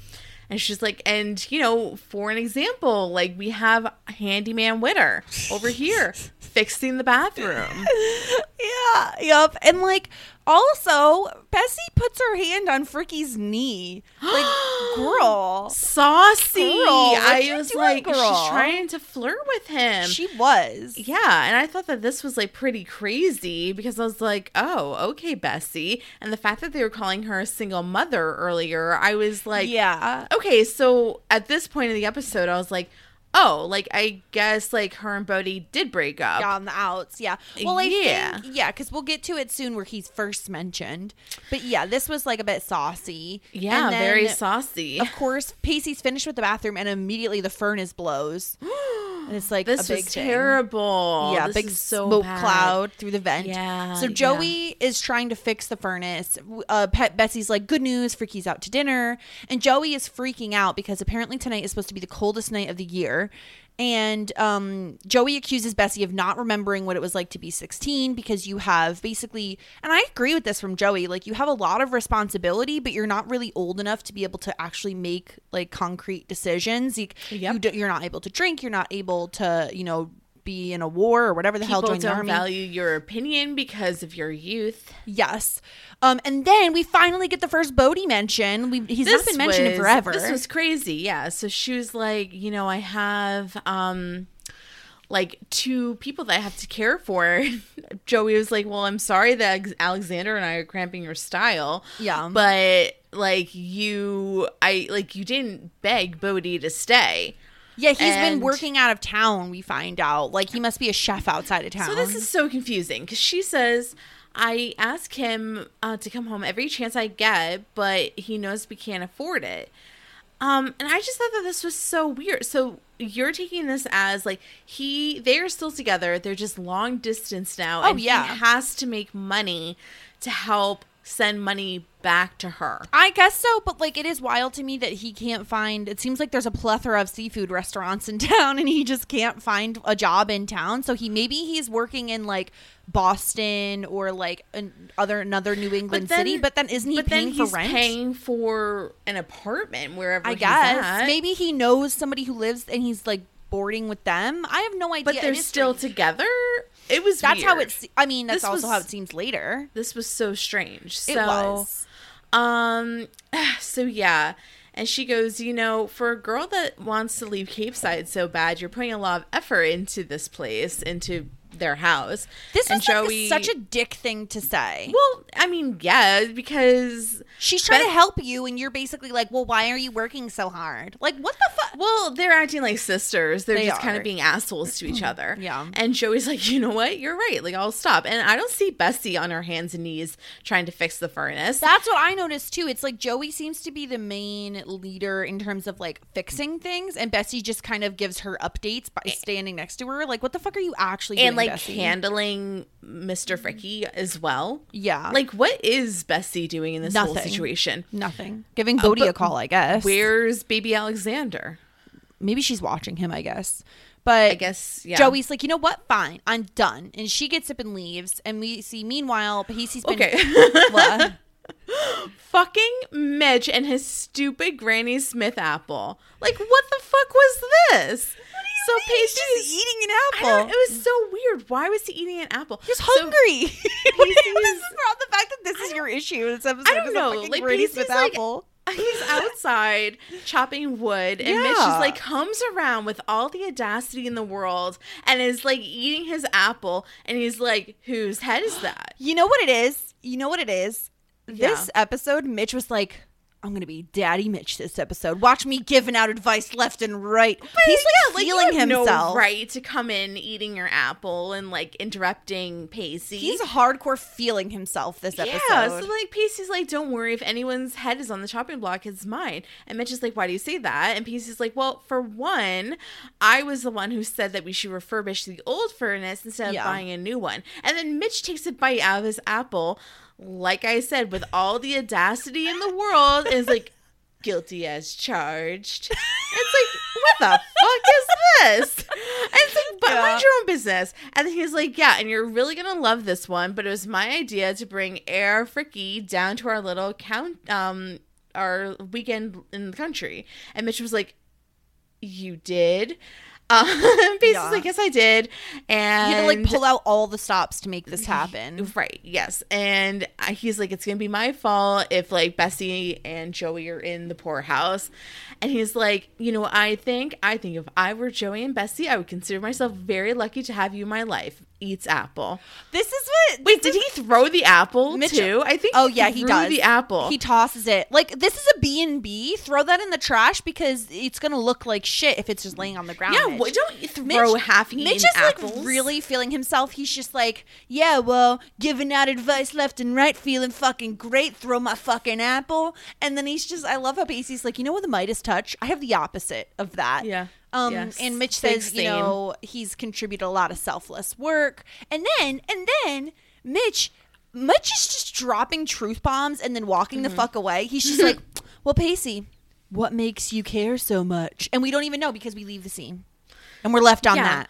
And she's like, and you know, for an example, like we have handyman Witter over here fixing the bathroom. Yeah, yep. And like also, Bessie puts her hand on Fricky's knee. Like, girl. Saucy. Girl, I was doing, like, girl? she's trying to flirt with him. She was. Yeah, and I thought that this was like pretty crazy because I was like, oh, okay, Bessie. And the fact that they were calling her a single mother earlier, I was like, yeah. Uh, okay, so at this point in the episode, I was like, oh, like I guess like her and Bodie did break up. Yeah, on the outs. Yeah. Well, I Yeah. think, yeah, because we'll get to it soon where he's first mentioned. But yeah, this was like a bit saucy. Yeah, And then, very saucy. Of course, Pacey's finished with the bathroom and immediately the furnace blows. and it's like This a big was thing. terrible. Yeah, This big is so smoke bad. cloud through the vent. Yeah, So Joey is trying to fix the furnace. Uh, Pet Bessie's like, "Good news, Freaky's out to dinner," and Joey is freaking out because apparently tonight is supposed to be the coldest night of the year. And um, Joey accuses Bessie of not remembering what it was like to be 16 because you have basically, and I agree with this from Joey, like you have a lot of responsibility, but you're not really old enough to be able to actually make like concrete decisions. You, Yep. you you're not able to drink, you're not able to, you know, be in a war or whatever the hell People join the don't army. value your opinion because of your youth. Yes. Um, and then we finally get the first Bodie mention. We he's not been mentioned in forever. This was crazy. Yeah. So she was like, you know, I have um like two people that I have to care for. Joey was like, "Well, I'm sorry that Alexander and I are cramping your style." Yeah. But like you I like you didn't beg Bodie to stay. Yeah, he's been working out of town. We find out like he must be a chef outside of town. So this is so confusing because she says, I ask him uh, to come home every chance I get, but he knows we can't afford it. Um, and I just thought that this was so weird. So you're taking this as like he they are still together. They're just long distance now. Oh, and yeah. he has to make money to help send money back to her. I guess so, but like it is wild to me that he can't find. It seems like there's a plethora of seafood restaurants in town, and he just can't find a job in town. So he maybe he's working in like Boston or like an, other another New England city. But then isn't he but paying then for rent? paying for an apartment wherever I guess at. maybe he knows somebody who lives and he's like boarding with them. I have no idea. but they're still strange. together. It was That's how weird. it's. I mean, that's This also was- how it seems later. this was so strange. So, It was. um, so yeah. And she goes, you know, for a girl that wants to leave Capeside so bad, you're putting a lot of effort into this place, into their house. This and is like such a dick thing to say. well. I mean, yeah, because She's trying to help you, and you're basically like, "Well, why are you working so hard? Like, what the fuck?" Well, they're acting like sisters. They're They just kind of being assholes to each other. Yeah. And Joey's like, you know what? You're right. Like, I'll stop. And I don't see Bessie on her hands and knees trying to fix the furnace. That's what I noticed too. It's like Joey seems to be the main leader in terms of like fixing things, and Bessie just kind of gives her updates by eh. standing next to her. Like, what the fuck are you actually doing, and like Bessie? handling Mr. Fricky as well. Yeah. Like, what is Bessie doing in this whole situation? Nothing. Giving Bodie a call, I guess. Where's baby Alexander? Maybe she's watching him. I guess. But I guess, yeah. Joey's like, you know what? Fine, I'm done. And she gets up and leaves. And we see, meanwhile, Pacey's been Okay. What? Fucking Mitch and his stupid Granny Smith apple. Like, what the fuck was this? So Pacey's eating an don't- it was so weird. Why was he eating an apple? He's So- hungry. what is Pacey this is- about the fact that this is your issue? This episode I don't know. Like Pacey's Smith like, apple. he's outside chopping wood, and Mitch Yeah. just like comes around with all the audacity in the world and is like eating his apple, and he's like, "Whose head is that?" You know what it is? You know what it is? This Yeah. episode, Mitch was like, I'm gonna be Daddy Mitch this episode. Watch me giving out advice left and right. He's like you feeling have himself. No right to come in eating your apple and like interrupting Pacey. He's hardcore feeling himself this episode. Yeah, so like Pacey's like, don't worry if anyone's head is on the chopping block, it's mine. And Mitch is like, why do you say that? And Pacey's like, well, for one, I was the one who said that we should refurbish the old furnace instead of Yeah. buying a new one. And then Mitch takes a bite out of his apple, like I said, with all the audacity in the world, is like, guilty as charged. It's like, what the fuck is this? And it's like, but Yeah. mind your own business. And he's like, yeah, and you're really gonna love this one, but it was my idea to bring Air Fricky down to our little count um our weekend in the country. And Mitch was like, You did? Uh, basically, Yeah. yes, I did. And You had to like pull out all the stops to make this happen. Right. Yes. And he's like, it's gonna be my fault if like Bessie and Joey are in the poorhouse. And he's like, you know, I think I think if I were Joey and Bessie, I would consider myself very lucky to have you in my life. Eats apple. This is what. Wait, did he throw the apple Mitch- too? I think. Oh yeah, he does. the apple. He tosses it. Like this is a B and B. Throw that in the trash because it's gonna look like shit if it's just laying on the ground. yeah. Mitch. Don't you throw half-eaten Mitch is apples? like really feeling himself. He's just like, yeah, well, giving out advice left and right, feeling fucking great. Throw my fucking apple, and then he's just. I love how Pacey's like, you know what, the Midas touch. I have the opposite of that. Yeah. Um, Yes. and Mitch Big says, you know, he's contributed a lot of selfless work, and then, and then Mitch. Mitch is just dropping truth bombs and then walking Mm-hmm. the fuck away. He's just like, "Well, Pacey, what makes you care so much?" And we don't even know because we leave the scene, and we're left on that.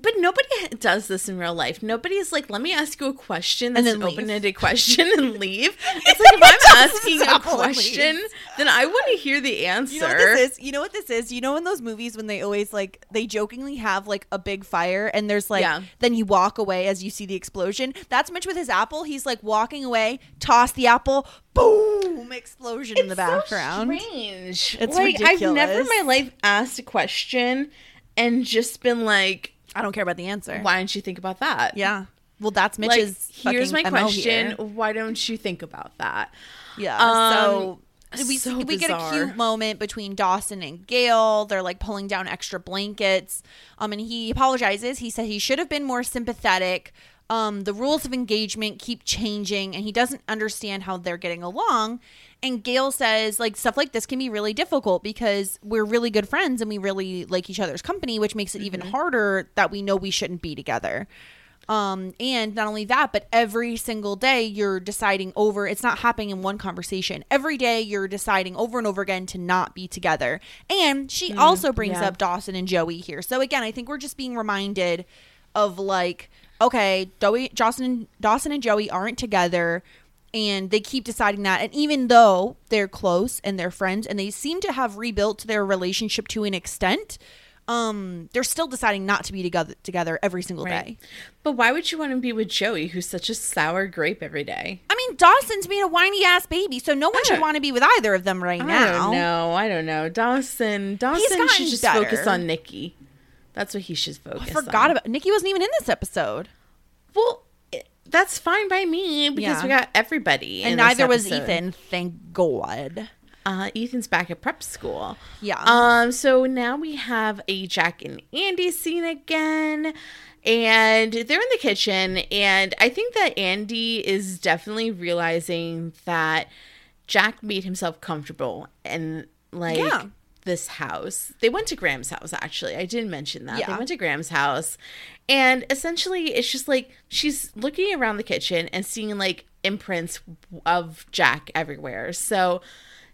But nobody does this in real life. Nobody's like, let me ask you a question And that's then an leave. open-ended question and leave. It's like if I'm asking a question, leaves. then I want to hear the answer. You know what this is? You know what this is? You know in those movies when they always like they jokingly have like a big fire and there's like Yeah. then you walk away as you see the explosion. That's Mitch with his apple. He's like walking away, toss the apple, boom, explosion in the It's so background. strange. It's like I've never in my life asked a question and just been like, I don't care about the answer. why don't you think about that? Yeah. Well, that's Like, Mitch's. here's my MO question. here. Why don't you think about that? Yeah. Um, so we so we get a cute moment between Dawson and Gail. They're like pulling down extra blankets. Um, and he apologizes. He said he should have been more sympathetic. Um, the rules of engagement keep changing, and he doesn't understand how they're getting along. And Gail says, like, stuff like this can be really difficult because we're really good friends and we really like each other's company, which makes it even Mm-hmm. harder that we know we shouldn't be together. Um, and not only that, but every single day you're deciding over, it's not happening in one conversation. Every day you're deciding over and over again to not be together. And she also brings yeah. up Dawson and Joey here. So again, I think we're just being reminded of like, okay, Joey, Dawson, Dawson and Joey aren't together. And they keep deciding that. And even though they're close and they're friends and they seem to have rebuilt their relationship to an extent, um, they're still deciding not to be together together every single day. But why would you want to be with Joey, who's such a sour grape every day? I mean, Dawson's being a whiny ass baby, so no one should want to be with either of them right I now. don't. I don't know. Dawson. Dawson should just better. focus on Nikki. That's what he should focus. I forgot on. about Nikki wasn't even in this episode, Well, that's fine by me because Yeah. we got everybody, and neither was. Ethan. Thank God. Uh, Ethan's back at prep school. Yeah. Um. So now we have a Jack and Andy scene again, and they're in the kitchen, and I think that Andy is definitely realizing that Jack made himself comfortable and like Yeah. This house. They went to Grams' house actually. I didn't mention that. They went to Grams' house. And essentially it's just like she's looking around the kitchen and seeing like imprints of Jack everywhere. So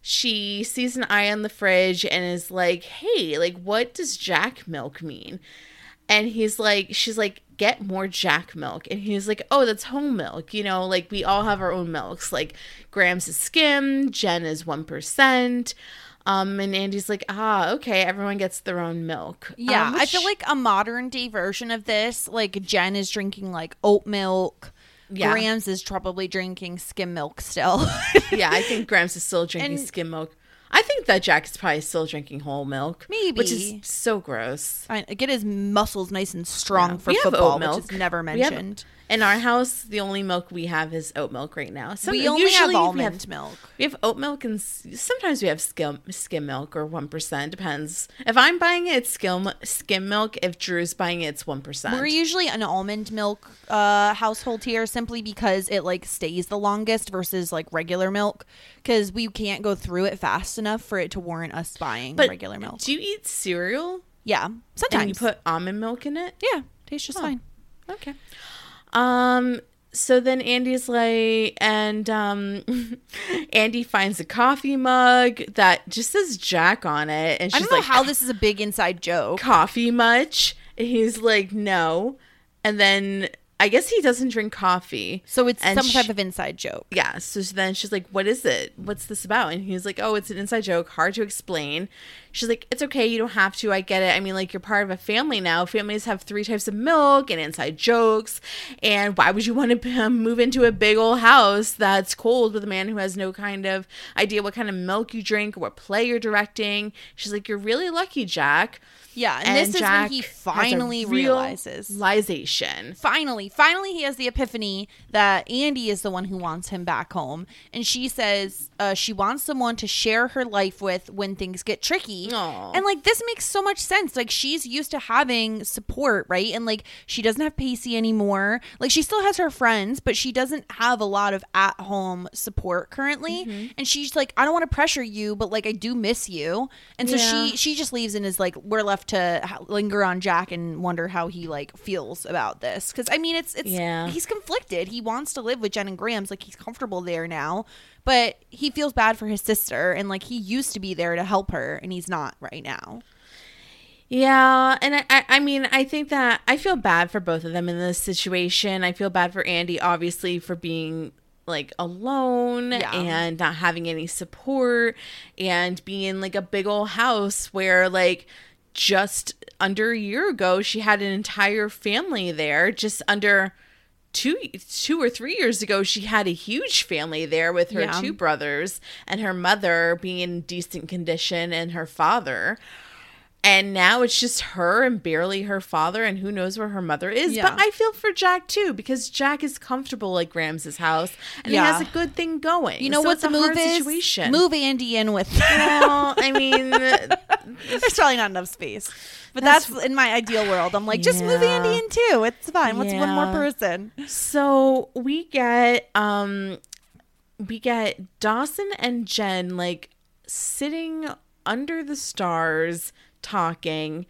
she sees an eye on the fridge and is like, "Hey, like what does Jack milk mean?" And he's like, she's like, get more Jack milk. And he's like, oh, that's home milk. You know, like we all have our own milks. Like Grams' is skim, Jen is 1%. Um, and Andy's like, ah, okay, everyone gets their own milk. Yeah, Um, I feel like a modern day version of this, like Jen is drinking like oat milk. Yeah. Grams is probably drinking skim milk still. yeah, I think Grams is still drinking And- skim milk. I think that Jack is probably still drinking whole milk. maybe, Which is so gross. I- Get his muscles nice and strong Yeah. for We football, oat milk. which is never mentioned. In our house, the only milk we have is oat milk right now. So we only have almond we have, milk. We have oat milk and sometimes we have skim skim milk or one percent. Depends. If I'm buying it, it's skim skim milk. If Drew's buying it, it's one percent. We're usually an almond milk uh, household here simply because it like stays the longest versus like regular milk because we can't go through it fast enough for it to warrant us buying But regular milk. Do you eat cereal yeah, sometimes and you put almond milk in it? yeah, tastes just fine. Okay. Um. So then Andy's like, and um, Andy finds a coffee mug that just says Jack on it, and I she's don't know like, how this is a big inside joke. coffee much? And he's like, no. And then I guess he doesn't drink coffee. So it's And some sh- type of inside joke. Yeah. So then she's like, What is it? What's this about? And he's like, Oh, it's an inside joke, hard to explain. She's like, It's okay. You don't have to. I get it. I mean, like, you're part of a family now. Families have three types of milk and inside jokes. And why would you want to um, move into a big old house that's cold with a man who has no kind of idea what kind of milk you drink or what play you're directing? She's like, You're really lucky, Jack. Yeah, and, this is when he finally realizes. realization. finally, finally, he has the epiphany that Andy is the one who wants him back home. And she says uh, she wants someone to share her life with when things get tricky. Aw. And like, this makes so much sense. Like, she's used to having support, right? And like, she doesn't have Pacey anymore. Like, she still has her friends, but she doesn't have a lot of at home support currently. Mm-hmm. And she's like, I don't want to pressure you, but like, I do miss you. And so Yeah. she she just leaves and is like, we're left to linger on Jack and wonder how he like feels about this. Because I mean, it's it's Yeah. he's conflicted. He wants to live with Jen and Grams like he's comfortable there now, but he feels bad for his sister and like he used to be there to help her and he's not right now. Yeah, and I, I, mean, I think that I feel bad for both of them in this situation. I feel bad for Andy, obviously, for being like alone Yeah. and not having any support and being in like a big old house where like just under a year ago she had an entire family there just under two two or three years ago she had a huge family there with her Yeah. two brothers and her mother being in decent condition and her father and now it's just her and barely her father and who knows where her mother is Yeah. but i feel for jack too because jack is comfortable at Grams' house and he has a good thing going You know So what the move is? situation Move Andy in with. well i mean There's probably not enough space, but that's, in my ideal world. I'm like, just move Andy in too. It's fine. What's one more person? So we get um we get Dawson and Jen like sitting under the stars talking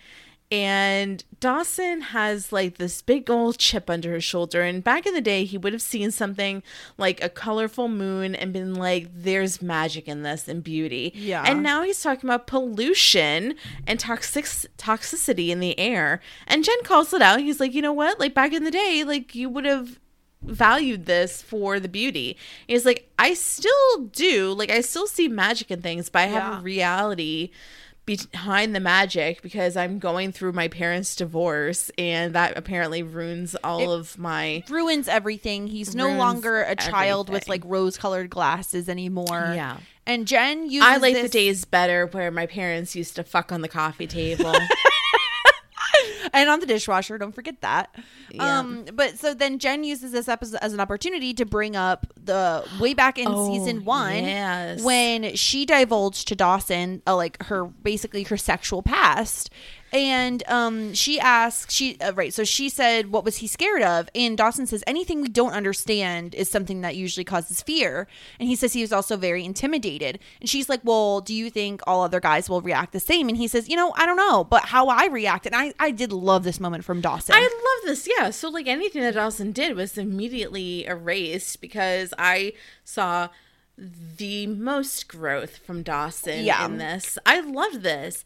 and Dawson has like this big old chip under his shoulder and back in the day he would have seen something like a colorful moon and been like there's magic in this and beauty. Yeah. And now he's talking about pollution and toxic toxicity in the air and Jen calls it out. He's like, "You know what? Like back in the day, like you would have valued this for the beauty. He's like, I still do. Like, I still see magic in things, but I have Yeah. a reality behind the magic because I'm going through my parents' divorce, and that apparently ruins all It of my. ruins everything. He's no longer a child with like rose-colored glasses anymore. Yeah. And Jen uses I like the days better where my parents used to fuck on the coffee table. and on the dishwasher. Don't forget that. Yeah. Um, but so then Jen uses this episode as an opportunity to bring up the way back in Oh, season one yes. when she divulged to Dawson, uh, like her basically her sexual past. And um, she asks, she uh, right. So she said, "What was he scared of?" And Dawson says, "Anything we don't understand is something that usually causes fear." And he says he was also very intimidated. And she's like, "Well, do you think all other guys will react the same?" And he says, "You know, I don't know, but how I react." And I, I did love this moment from Dawson. I love this. Yeah. So like anything that Dawson did was immediately erased because I saw the most growth from Dawson Yeah. in this. I loved this.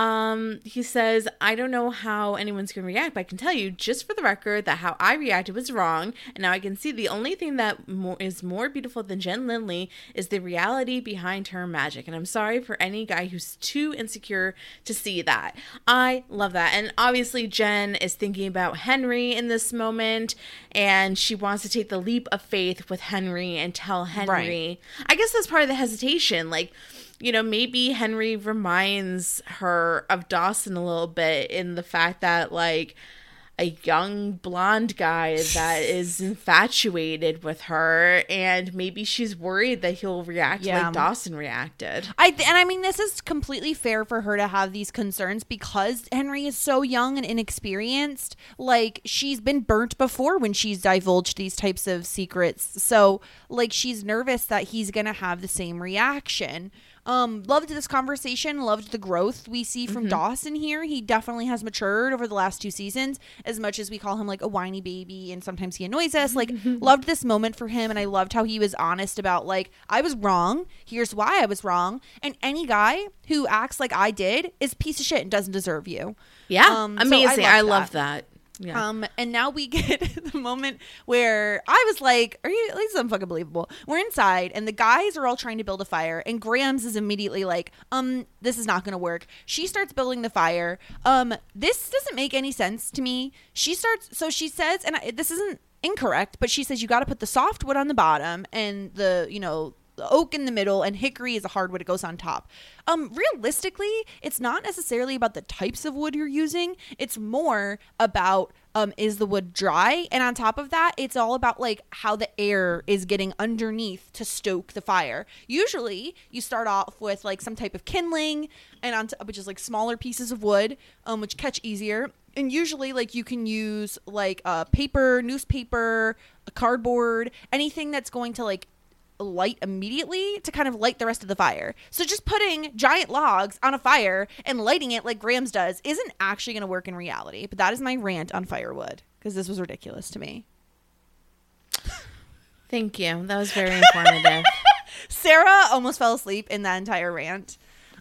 Um, he says, I don't know how anyone's gonna react, but I can tell you just for the record that how I reacted was wrong, and now I can see the only thing that more, is more beautiful than Jen Lindley is the reality behind her magic. And I'm sorry for any guy who's too insecure to see that. I love that. And obviously, Jen is thinking about Henry in this moment, and she wants to take the leap of faith with Henry and tell Henry. I guess that's part of the hesitation. Like, you know, maybe Henry reminds her of Dawson a little bit in the fact that, like, a young blonde guy that is infatuated with her, and maybe she's worried that he'll react Yeah. like Dawson reacted. I th- and I mean this is completely fair for her to have these concerns because Henry is so young and inexperienced. Like she's been burnt before when she's divulged these types of secrets. So like she's nervous that he's going to have the same reaction. Um loved this conversation, loved the growth we see from Dawson here. He definitely has matured over the last two seasons as much as we call him like a whiny baby and sometimes he annoys us. Like loved this moment for him and I loved how he was honest about like I was wrong. Here's why I was wrong. And any guy who acts like I did is a piece of shit and doesn't deserve you. Yeah, Um, so I amazing. I, loved love that. Yeah. Um, and now we get the moment where I was like, "Are you? This is unfucking believable." We're inside, and the guys are all trying to build a fire, and Grams is immediately like, "Um, this is not going to work." She starts building the fire. Um, this doesn't make any sense to me. She starts, so she says, and I, this isn't incorrect, but she says you got to put the soft wood on the bottom and the you know oak in the middle and hickory is a hardwood it goes on top. Um realistically it's not necessarily about the types of wood you're using. It's more about um is the wood dry? And on top of that it's all about like how the air is getting underneath to stoke the fire. Usually you start off with like some type of kindling and on t- which is like smaller pieces of wood um which catch easier. And usually like you can use like uh, paper newspaper a cardboard anything that's going to like light immediately to kind of light the rest of the fire. So just putting giant logs on a fire and lighting it like Grams does isn't actually going to work in reality. But that is my rant on firewood because this was ridiculous to me. Thank you. That was very informative. Sarah almost fell asleep in that entire rant.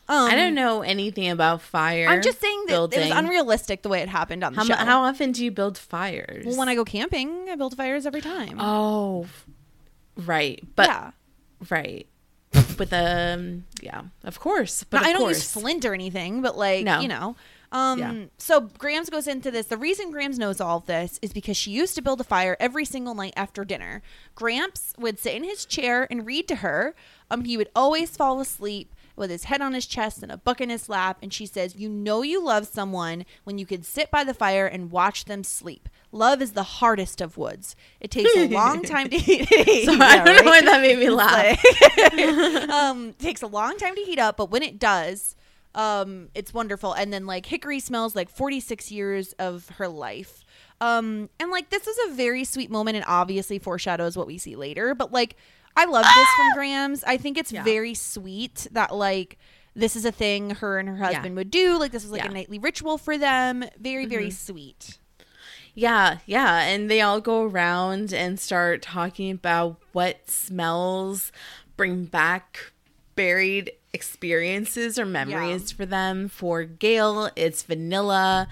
Um, I don't know anything about fire. I'm just saying that it was unrealistic the way it happened on the How, show. how often do you build fires? well, when I go camping, I build fires every time. oh, right, but yeah. right, with um, yeah, of course. But Now, of I don't course. use flint or anything, but like No. you know. Um Yeah. so Grams goes into this. The reason Grams knows all this is because she used to build a fire every single night after dinner. Gramps would sit in his chair and read to her. Um he would always fall asleep with his head on his chest and a book in his lap and she says, "You know you love someone when you can sit by the fire and watch them sleep. Love is the hardest of woods. It takes a long time to heat. So Yeah, I don't know why that made me laugh. Like- um takes a long time to heat up but when it does um it's wonderful and then like hickory smells like 46 years of her life um and like this is a very sweet moment and obviously foreshadows what we see later but like i love this from ah! grams i think it's Yeah. very sweet that like this is a thing her and her husband would do like this is like Yeah. a nightly ritual for them very very mm-hmm. sweet Yeah, yeah. And they all go around and start talking about what smells bring back buried experiences or memories for them. For Gail, it's vanilla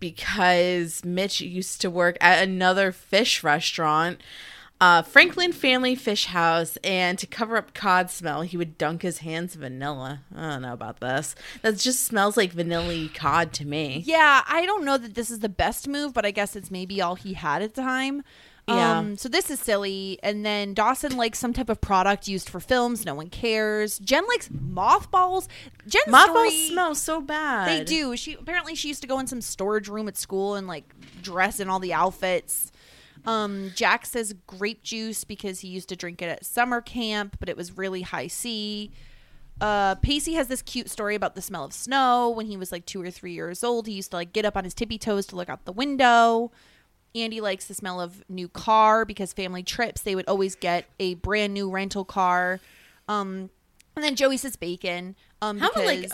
because Mitch used to work at another fish restaurant. Uh, Franklin Family Fish House, and to cover up cod smell, he would dunk his hands in vanilla. I don't know about this. That just smells like vanilla cod to me. Yeah, I don't know that this is the best move, but I guess it's maybe all he had at the time. Yeah. Um, so this is silly. And then Dawson likes some type of product used for films. No one cares. Jen likes mothballs. Jen's Mothballs story- smell so bad. They do. She apparently she used to go in some storage room at school and like dress in all the outfits. Um, Jack says grape juice because he used to drink it at summer camp, but it was really high C. Uh, Pacey has this cute story about the smell of snow. When he was like two or three years old, he used to like get up on his tippy toes to look out the window. Andy likes the smell of new car because family trips they would always get a brand new rental car. Um, and then Joey says bacon. Um, How about, like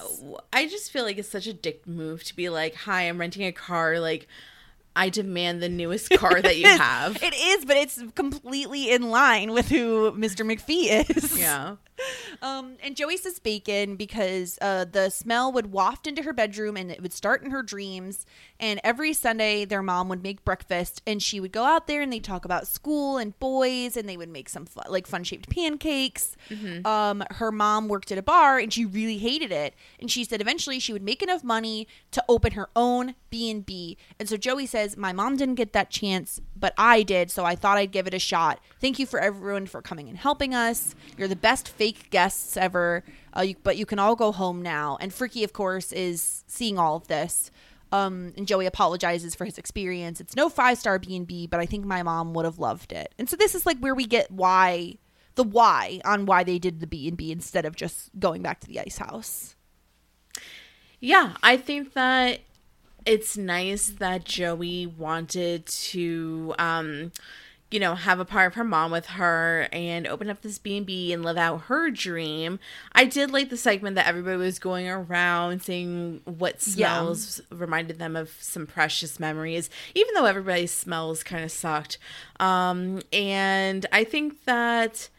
I just feel like it's such a dick move to be like, "Hi, I'm renting a car. Like, I demand the newest car that you have." It is, but it's completely in line with who Mr. McPhee is. yeah, Um, and Joey says bacon because uh, the smell would waft into her bedroom and it would start in her dreams. And every Sunday, their mom would make breakfast and she would go out there and they'd talk about school and boys and they would make some fu- like fun shaped pancakes. Um, her mom worked at a bar and she really hated it. And she said eventually she would make enough money to open her own B&B. And so Joey says, my mom didn't get that chance, but I did. So I thought I'd give it a shot. Thank you for everyone for coming and helping us. You're the best fake guests ever. Uh, you, but you can all go home now. And Freaky, of course, is seeing all of this. Um, and Joey apologizes for his experience. It's no five star B and B, but I think my mom would have loved it. And so this is like where we get why the why on why they did the B and B instead of just going back to the ice house. yeah. I think that it's nice that Joey wanted to, um, you know, have a part of her mom with her and open up this B and B and live out her dream. I did like the segment that everybody was going around saying what Yeah. smells reminded them of some precious memories, even though everybody's smells kind of sucked. Um, and I think that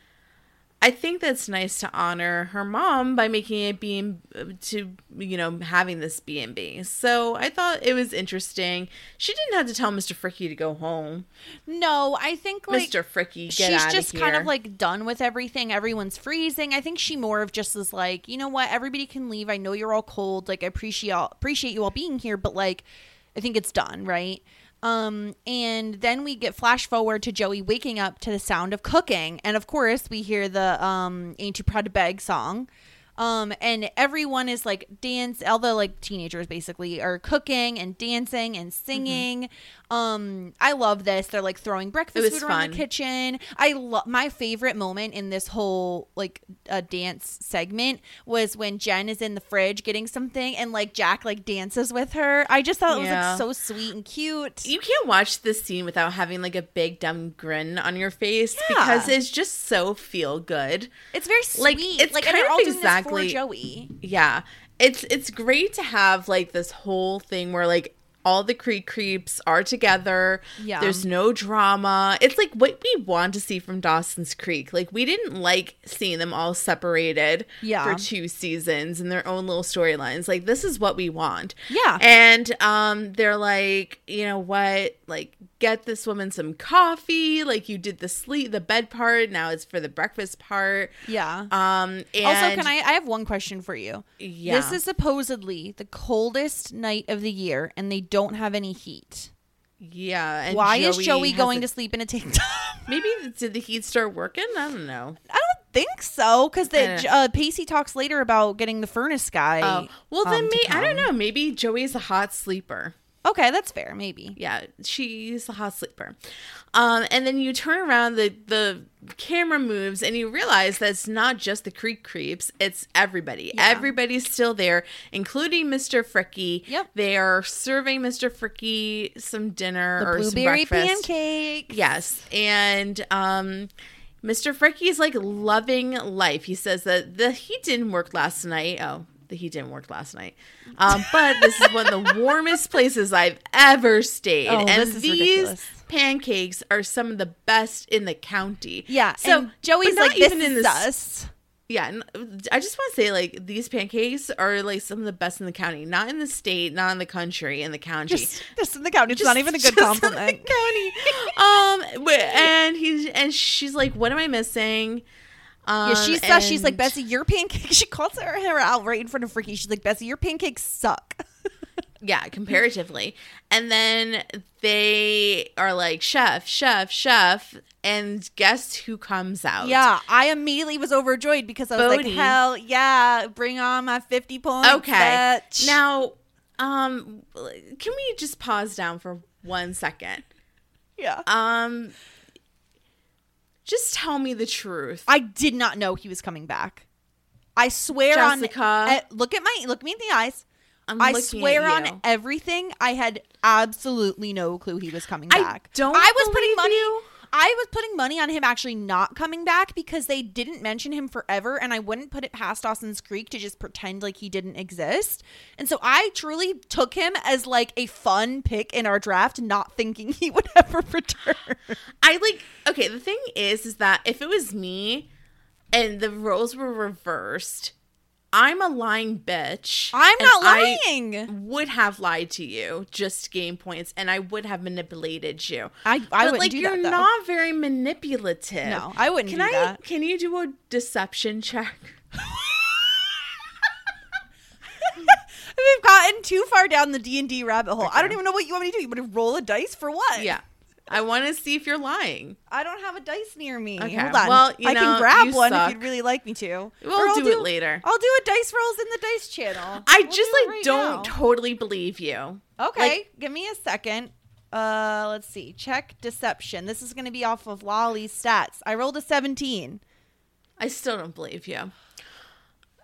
I think that's nice to honor her mom by making it be uh, to you know having this B and B. So I thought it was interesting. She didn't have to tell Mr. Fricky to go home. No, I think like Mr. Fricky, get she's just of kind of like done with everything. Everyone's freezing. I think she more of just is like, you know what, everybody can leave. I know you're all cold. Like I appreciate appreciate you all being here, but like I think it's done, right? Um, and then we get flash forward to Joey waking up to the sound of cooking, and of course we hear the um "Ain't Too Proud to Beg" song. Um, and everyone is like dance. All the like teenagers basically are cooking and dancing and singing. Um, I love this. They're like throwing breakfast food around fun. the kitchen. I love my favorite moment in this whole like uh, dance segment was when Jen is in the fridge getting something and like Jack like dances with her. I just thought it was like so sweet and cute. you can't watch this scene without having like a big dumb grin on your face Yeah. because it's just so feel good. It's very sweet. Like, it's like kind of exactly- Joey. Yeah. It's it's great to have like this whole thing where like all the Creek creeps are together. Yeah. There's no drama. It's like what we want to see from Dawson's Creek. Like we didn't like seeing them all separated Yeah. for two seasons and their own little storylines. Like this is what we want. Yeah. And um they're like, you know what? Like get this woman some coffee. Like you did the sleep the bed part, now it's for the breakfast part. Yeah. Um and also, can I? I have one question for you. Yeah. This is supposedly the coldest night of the year, and they don't have any heat. Yeah. And Why is Joey going a- to sleep in a tank top? Maybe did the heat start working? I don't know. I don't think so, because the uh, Pacey talks later about getting the furnace guy. Oh, well then um, to may I don't know. Maybe Joey's a hot sleeper. Okay, that's fair. Maybe. Yeah, she's a hot sleeper. Um, and then you turn around, the the camera moves, and you realize that it's not just the Creek creeps; it's everybody. Yeah. Everybody's still there, including Mr. Fricky. Yep. They are serving Mr. Fricky some dinner The or blueberry some breakfast. pancake. Yes. And um Mr. Fricky is like loving life. He says that the heat didn't work last night. Oh, heat didn't work last night. Um, but this is one of the warmest places I've ever stayed. Oh, and these ridiculous. pancakes are some of the best in the county. Yeah. So Joey's like, this even in the us. yeah, I just want to say like these pancakes are like some of the best in the county, not in the state, not in the country, in the county. Just, just in the county. It's Just- not even a good just in the compliment. county. um, and he's and she's like, "What am I missing?" Um, Yeah, she says she's like Bessie, your pancakes. She calls her, her out right in front of Freaky. She's like Bessie, your pancakes suck. Yeah, comparatively. And then they are like, "Chef, chef, chef," and guess who comes out? yeah, I immediately was overjoyed because I was Bodie. like, hell yeah, bring on my fifty points. Okay. bitch. Now, um, can we just pause down for one second? yeah, Um, just tell me the truth. I did not know he was coming back. I swear Jessica. on eh, look at my look me in the eyes. I'm I swear on everything. I had absolutely no clue he was coming I back. don't I was putting money. you. I was putting money on him actually not coming back because they didn't mention him forever, and I wouldn't put it past Dawson's Creek to just pretend like he didn't exist. And so I truly took him as like a fun pick in our draft, not thinking he would ever return. I like okay, the thing is is that if it was me and the roles were reversed, I'm a lying bitch. I'm not I lying. would have lied to you just gain points and I would have manipulated you. I- I but like you're that, not very manipulative. No, I wouldn't Can I that. can you do a deception check? We've gotten too far down the D and D rabbit hole. I don't even know what you want me to do. You want to roll a dice for what? Yeah. I want to see if you're lying. I don't have a dice near me. Okay, Hold on. well, you I know, can grab one suck. if you'd really like me to. We'll I'll do it later. I'll do a dice rolls in the dice channel. I We'll just do like right don't now. totally believe you. Okay, like- give me a second. Uh, let's see. Check deception. This is going to be off of Lolly's stats. I rolled a 17. I still don't believe you.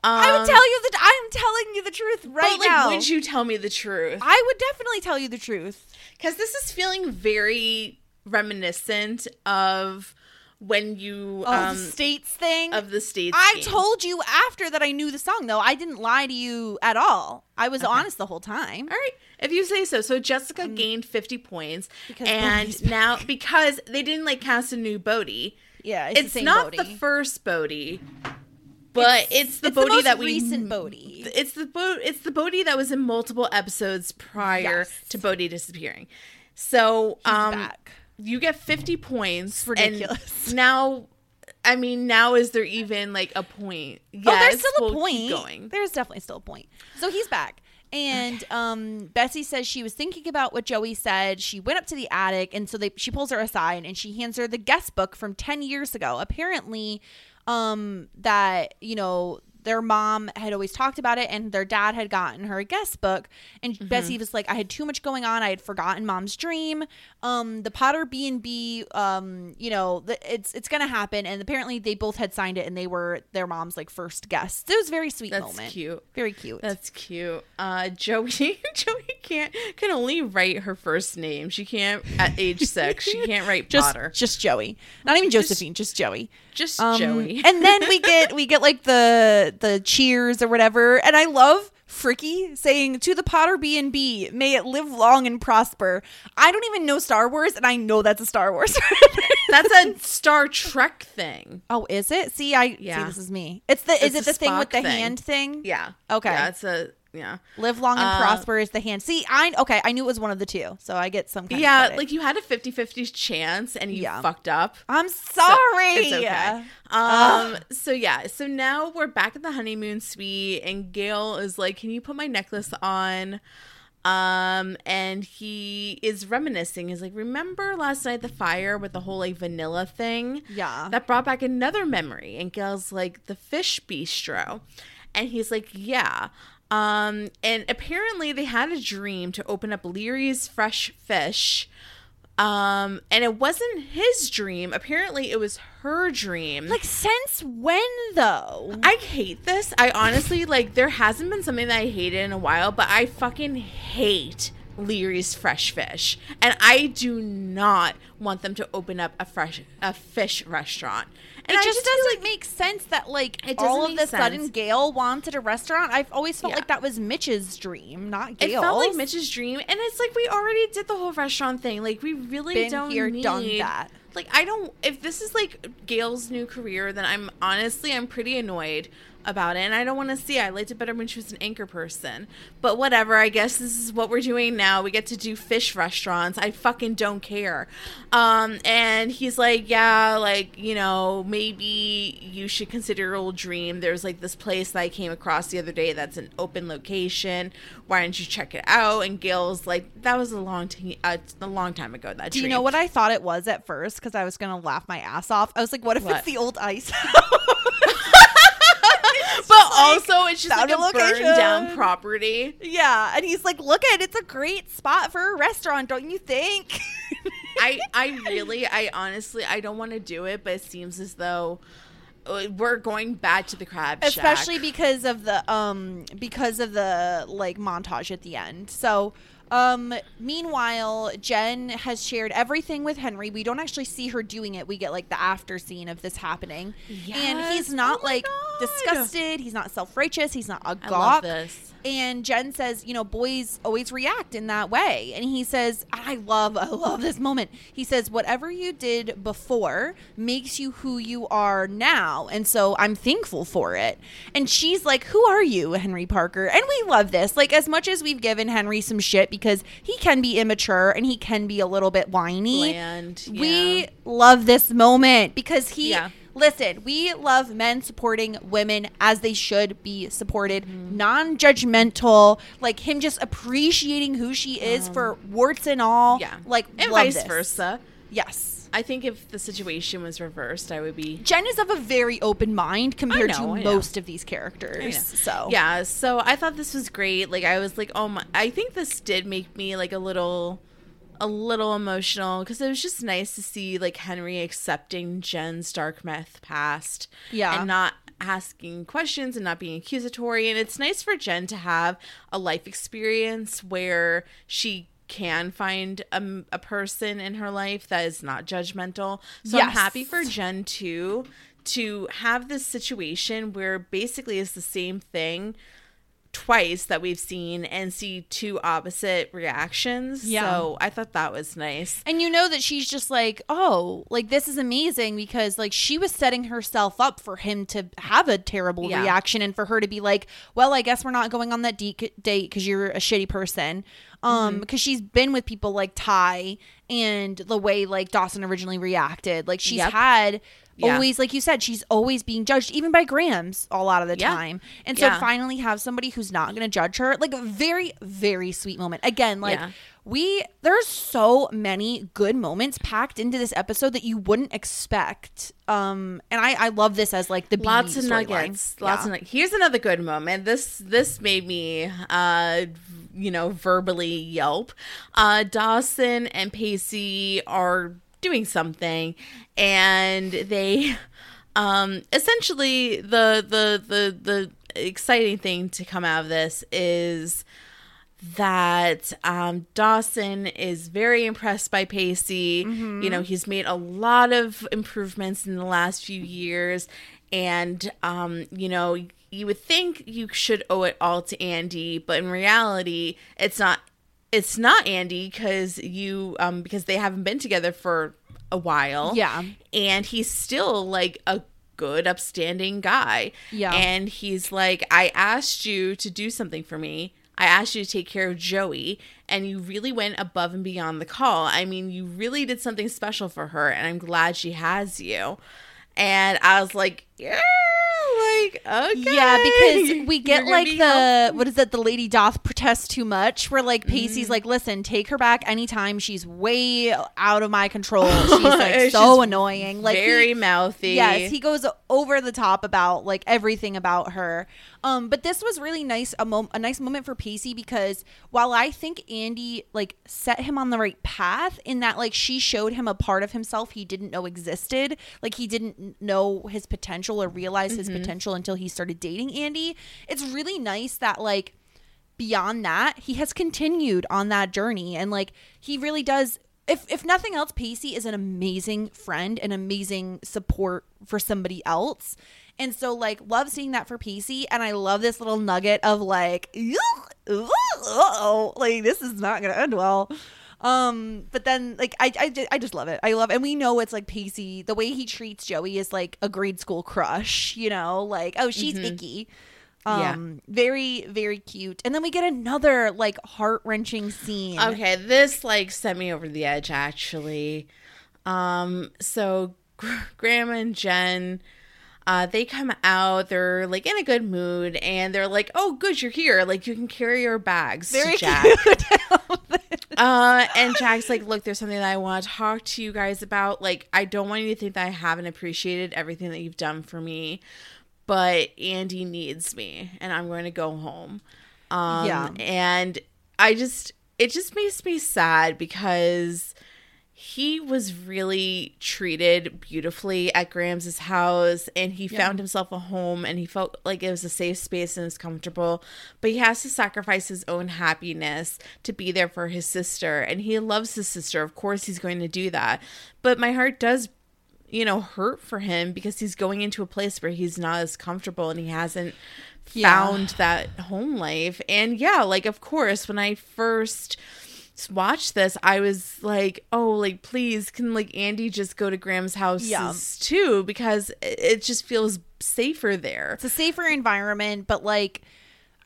I Um, would tell you that I'm telling you the truth right but, like, now. would you tell me the truth? I would definitely tell you the truth. Because this is feeling very reminiscent of when you Oh, um the states thing. of the states. I game. told you after that I knew the song though. I didn't lie to you at all. I was honest the whole time. All right, if you say so. So Jessica gained 50 points, and Bodie's now because they didn't like cast a new Bodie, Yeah, it's, it's, the same not the first Bodie, but it's, the it's Bodie most that we recent Bodie. It's the Bo- it's the Bodie that was in multiple episodes prior Yes. to Bodie disappearing. So um, back. you get 50 points. ridiculous. now, I mean, now is there even like a point? Yes, oh, there's still we'll a point. Going. There's definitely still a point. So he's back. And um, Bessie says she was thinking about what Joey said. She went up to the attic, and so they she pulls her aside and she hands her the guest book from ten years ago. Apparently, um, that you know their mom had always talked about it, and their dad had gotten her a guest book. And Mm-hmm. Bessie was like, "I had too much going on. I had forgotten mom's dream. Um, the Potter B and B. Um, you know, the, it's it's gonna happen." And apparently, they both had signed it, and they were their mom's like first guests. It was a very sweet That's moment. cute. Very cute. That's cute. Uh, Joey, Joey can't can only write her first name. She can't at age six. She can't write just Potter. just Joey, not even Josephine, just, Joey. Just Um, Joey. and then we get we get like the the cheers or whatever, and I love Fricky saying to the Potter B and B, "May it live long and prosper." I don't even know Star Wars, and I know that's a Star Wars. That's a Star Trek thing. oh, is it? See, I see. This is me. It's the is it the thing with the thing. hand thing? Yeah. Okay. Yeah, it's a yeah. Live long and Uh, prosper is the hand. See, I okay. I knew it was one of the two, so I get some. Kind Yeah, like you had a 50-50 chance and you Yeah. fucked up. I'm So, sorry. it's okay. Um so yeah, so now we're back at the honeymoon suite and Gail is like, "Can you put my necklace on?" Um and he is reminiscing. He's like, "Remember last night the fire with the whole like vanilla thing?" Yeah. That brought back another memory. And Gail's like, "The fish bistro." And he's like, "Yeah." Um and apparently they had a dream to open up Leery's fresh fish. Um, and it wasn't his dream. Apparently, it was her dream. Like since when though? I hate this. I honestly like. There hasn't been something that I hated in a while, but I fucking hate Leery's fresh fish, and I do not want them to open up a fresh a fish restaurant. And it I just, doesn't make sense that like It all of the sudden. Gail wanted a restaurant. I've always felt Yeah. like that was Mitch's dream, not Gail's. It felt like Mitch's dream, and it's like we already did the whole restaurant thing. Like we really Been don't here, need done that. Like I don't. If this is like Gail's new career, then I'm honestly I'm pretty annoyed about it, and I don't want to see. I liked it better when she was an anchor person. But whatever. I guess this is what we're doing now. We get to do fish restaurants. I fucking don't care. Um, and he's like, yeah, like you know, maybe you should consider your old dream. There's like this place that I came across the other day that's an open location. Why don't you check it out? And Gail's like, that was a long t- uh, a long time ago. That Do you know what I thought it was at first? Because I was gonna laugh my ass off. I was like, "What if What? it's the old ice?" But also, it's just like a a burned location. down property. yeah, and he's like, "Look at it, it's a great spot for a restaurant, don't you think?" I I really I honestly I don't want to do it, but it seems as though uh, we're going back to the crab shack. especially because of the um because of the like montage at the end so um meanwhile jen has shared everything with henry we don't actually see her doing it we get like the after scene of this happening and he's not Oh like God. disgusted he's not self-righteous he's not a gawk and Jen says, you know, boys always react in that way. And he says, I love, I love this moment. He says, whatever you did before makes you who you are now. And so I'm thankful for it. And she's like, who are you, Henry Parker? And we love this. Like, as much as we've given Henry some shit because he can be immature and he can be a little bit whiny, Bland, we love this moment because he. Yeah. Listen, we love men supporting women as they should be supported, Mm-hmm. non judgmental, like him just appreciating who she is for warts and all. Um, Yeah, Like, and love vice this. versa. Yes. I think if the situation was reversed, I would be Jen is of a very open mind compared know, to I know. most of these characters. So, yeah so i thought this was great like i was like oh my i think this did make me like a little a little emotional because it was just nice to see like henry accepting jen's dark myth past Yeah. and not asking questions and not being accusatory and it's nice for jen to have a life experience where she can find a, a person in her life that is not judgmental. So I'm happy for Jen too to have this situation where basically it's the same thing twice that we've seen and see two opposite reactions. Yeah. So I thought that was nice. And you know that she's just like, oh, like this is amazing because like she was setting herself up for him to have a terrible Yeah. reaction and for her to be like, well, I guess we're not going on that de- date because you're a shitty person. Um, because she's been with people like Ty and the way like Dawson originally reacted. Like she's Yep. had Yeah. always, like you said, she's always being judged, even by Grams, a lot of the Yeah. time. And so Yeah. finally have somebody who's not going to judge her, like a very, very sweet moment. Again, like we there's so many good moments packed into this episode that you wouldn't expect. Um, and I I love this as like the lots of nuggets lots Yeah. of nuggets here's another good moment this this made me uh you know verbally yelp uh dawson and pacey are doing something and they um essentially the the the the exciting thing to come out of this is that um, Dawson is very impressed by Pacey. You know, he's made a lot of improvements in the last few years. And, um, you know, you would think you should owe it all to Andy, but in reality, it's not. It's not Andy because you um because they haven't been together for a while. Yeah. And he's still like a good upstanding guy. Yeah. And he's like, I asked you to do something for me. I asked you to take care of Joey, and you really went above and beyond the call. I mean, you really did something special for her, and I'm glad she has you. And I was like, yeah, like, okay. Yeah, because we You're get like the what is it? The lady doth protest too much. Where like Mm-hmm. Pacey's like, listen, take her back anytime. She's way out of my control. She's like She's so annoying. Like he- very mouthy. Yes, he goes over the top about like everything about her. Um, but this was really nice a, mom- a nice moment for Pacey because while I think Andy like set him on the right path in that like she showed him a part of himself he didn't know existed, like he didn't know his potential or realize his potential until he started dating Andy. It's really nice that like beyond that, he has continued on that journey and like he really does if if nothing else, Pacey is an amazing friend, an amazing support for somebody else. And so like love seeing that for Pacey and I love this little nugget of like oh like this is not gonna end well. Um, but then like I, I I just love it. I love and we know it's like Pacey, the way he treats Joey is like a grade school crush, you know, like, oh she's icky. Yeah. Um, very, very cute. And then we get another like heart wrenching scene. Okay, this like sent me over the edge actually. Um, so Gr- Graham and Jen, uh, they come out. They're like in a good mood, and they're like, "Oh, good, you're here. Like you can carry your bags." to Very Jack. cute. uh, and Jack's like, "Look, there's something that I want to talk to you guys about. Like, I don't want you to think that I haven't appreciated everything that you've done for me, but Andy needs me, and I'm going to go home." Um, Yeah. and I just it just makes me sad because he was really treated beautifully at Grams' house and he found himself a home and he felt like it was a safe space and it was comfortable. But he has to sacrifice his own happiness to be there for his sister. And he loves his sister. Of course he's going to do that. But my heart does you know, hurt for him because he's going into a place where he's not as comfortable and he hasn't Yeah. found that home life. And yeah, like of course, when I first watched this, I was like, "Oh, like please, can like Andy just go to Grams' house Yeah. too?" Because it it just feels safer there. it's a safer environment, but like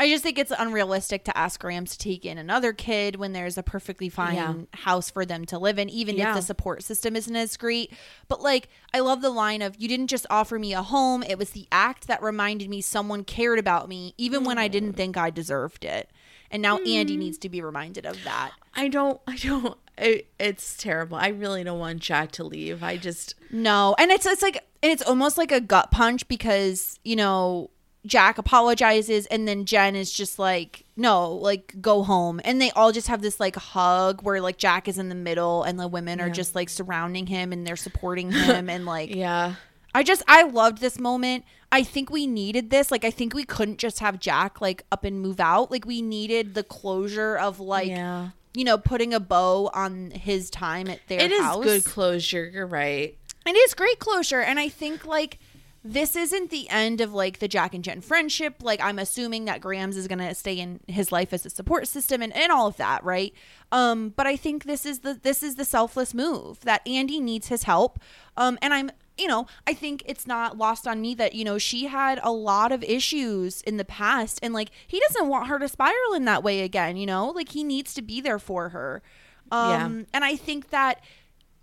I just think it's unrealistic to ask Grams to take in another kid when there's a perfectly fine Yeah. house for them to live in, even Yeah. if the support system isn't as great. But like, I love the line of, you didn't just offer me a home, it was the act that reminded me someone cared about me, even when I mm. didn't think I deserved it. And now Andy Mm. needs to be reminded of that. I don't, I don't. It, it's terrible. I really don't want Jack to leave. I just, No, and it's it's like and it's almost like a gut punch because you know Jack apologizes and then Jen is just like no, like go home, and they all just have this like hug where like Jack is in the middle and the women are just like surrounding him and they're supporting him and like yeah, I just I loved this moment. I think we needed this. Like I think we couldn't just have Jack like up and move out. Like we needed the closure of like Yeah. you know, putting a bow on his time at their house. It is good closure. You're right. It is great closure. And I think like this isn't the end of like the Jack and Jen friendship. Like I'm assuming that Grams is gonna stay in his life as a support system and, and all of that, right? Um, but I think this is the this is the selfless move that Andy needs his help. Um, and I'm you know, I think it's not lost on me that, you know, she had a lot of issues in the past and like he doesn't want her to spiral in that way again, you know? Like he needs to be there for her. Um and I think that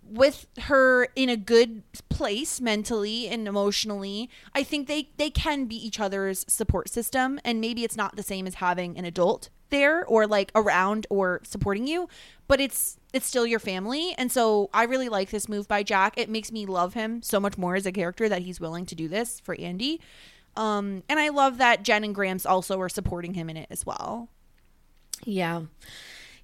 with her in a good place mentally and emotionally i think they they can be each other's support system and maybe it's not the same as having an adult there or like around or supporting you but it's it's still your family. And so i really like this move by jack. It makes me love him so much more as a character that he's willing to do this for andy. Um and i love that jen and grams also are supporting him in it as well. Yeah.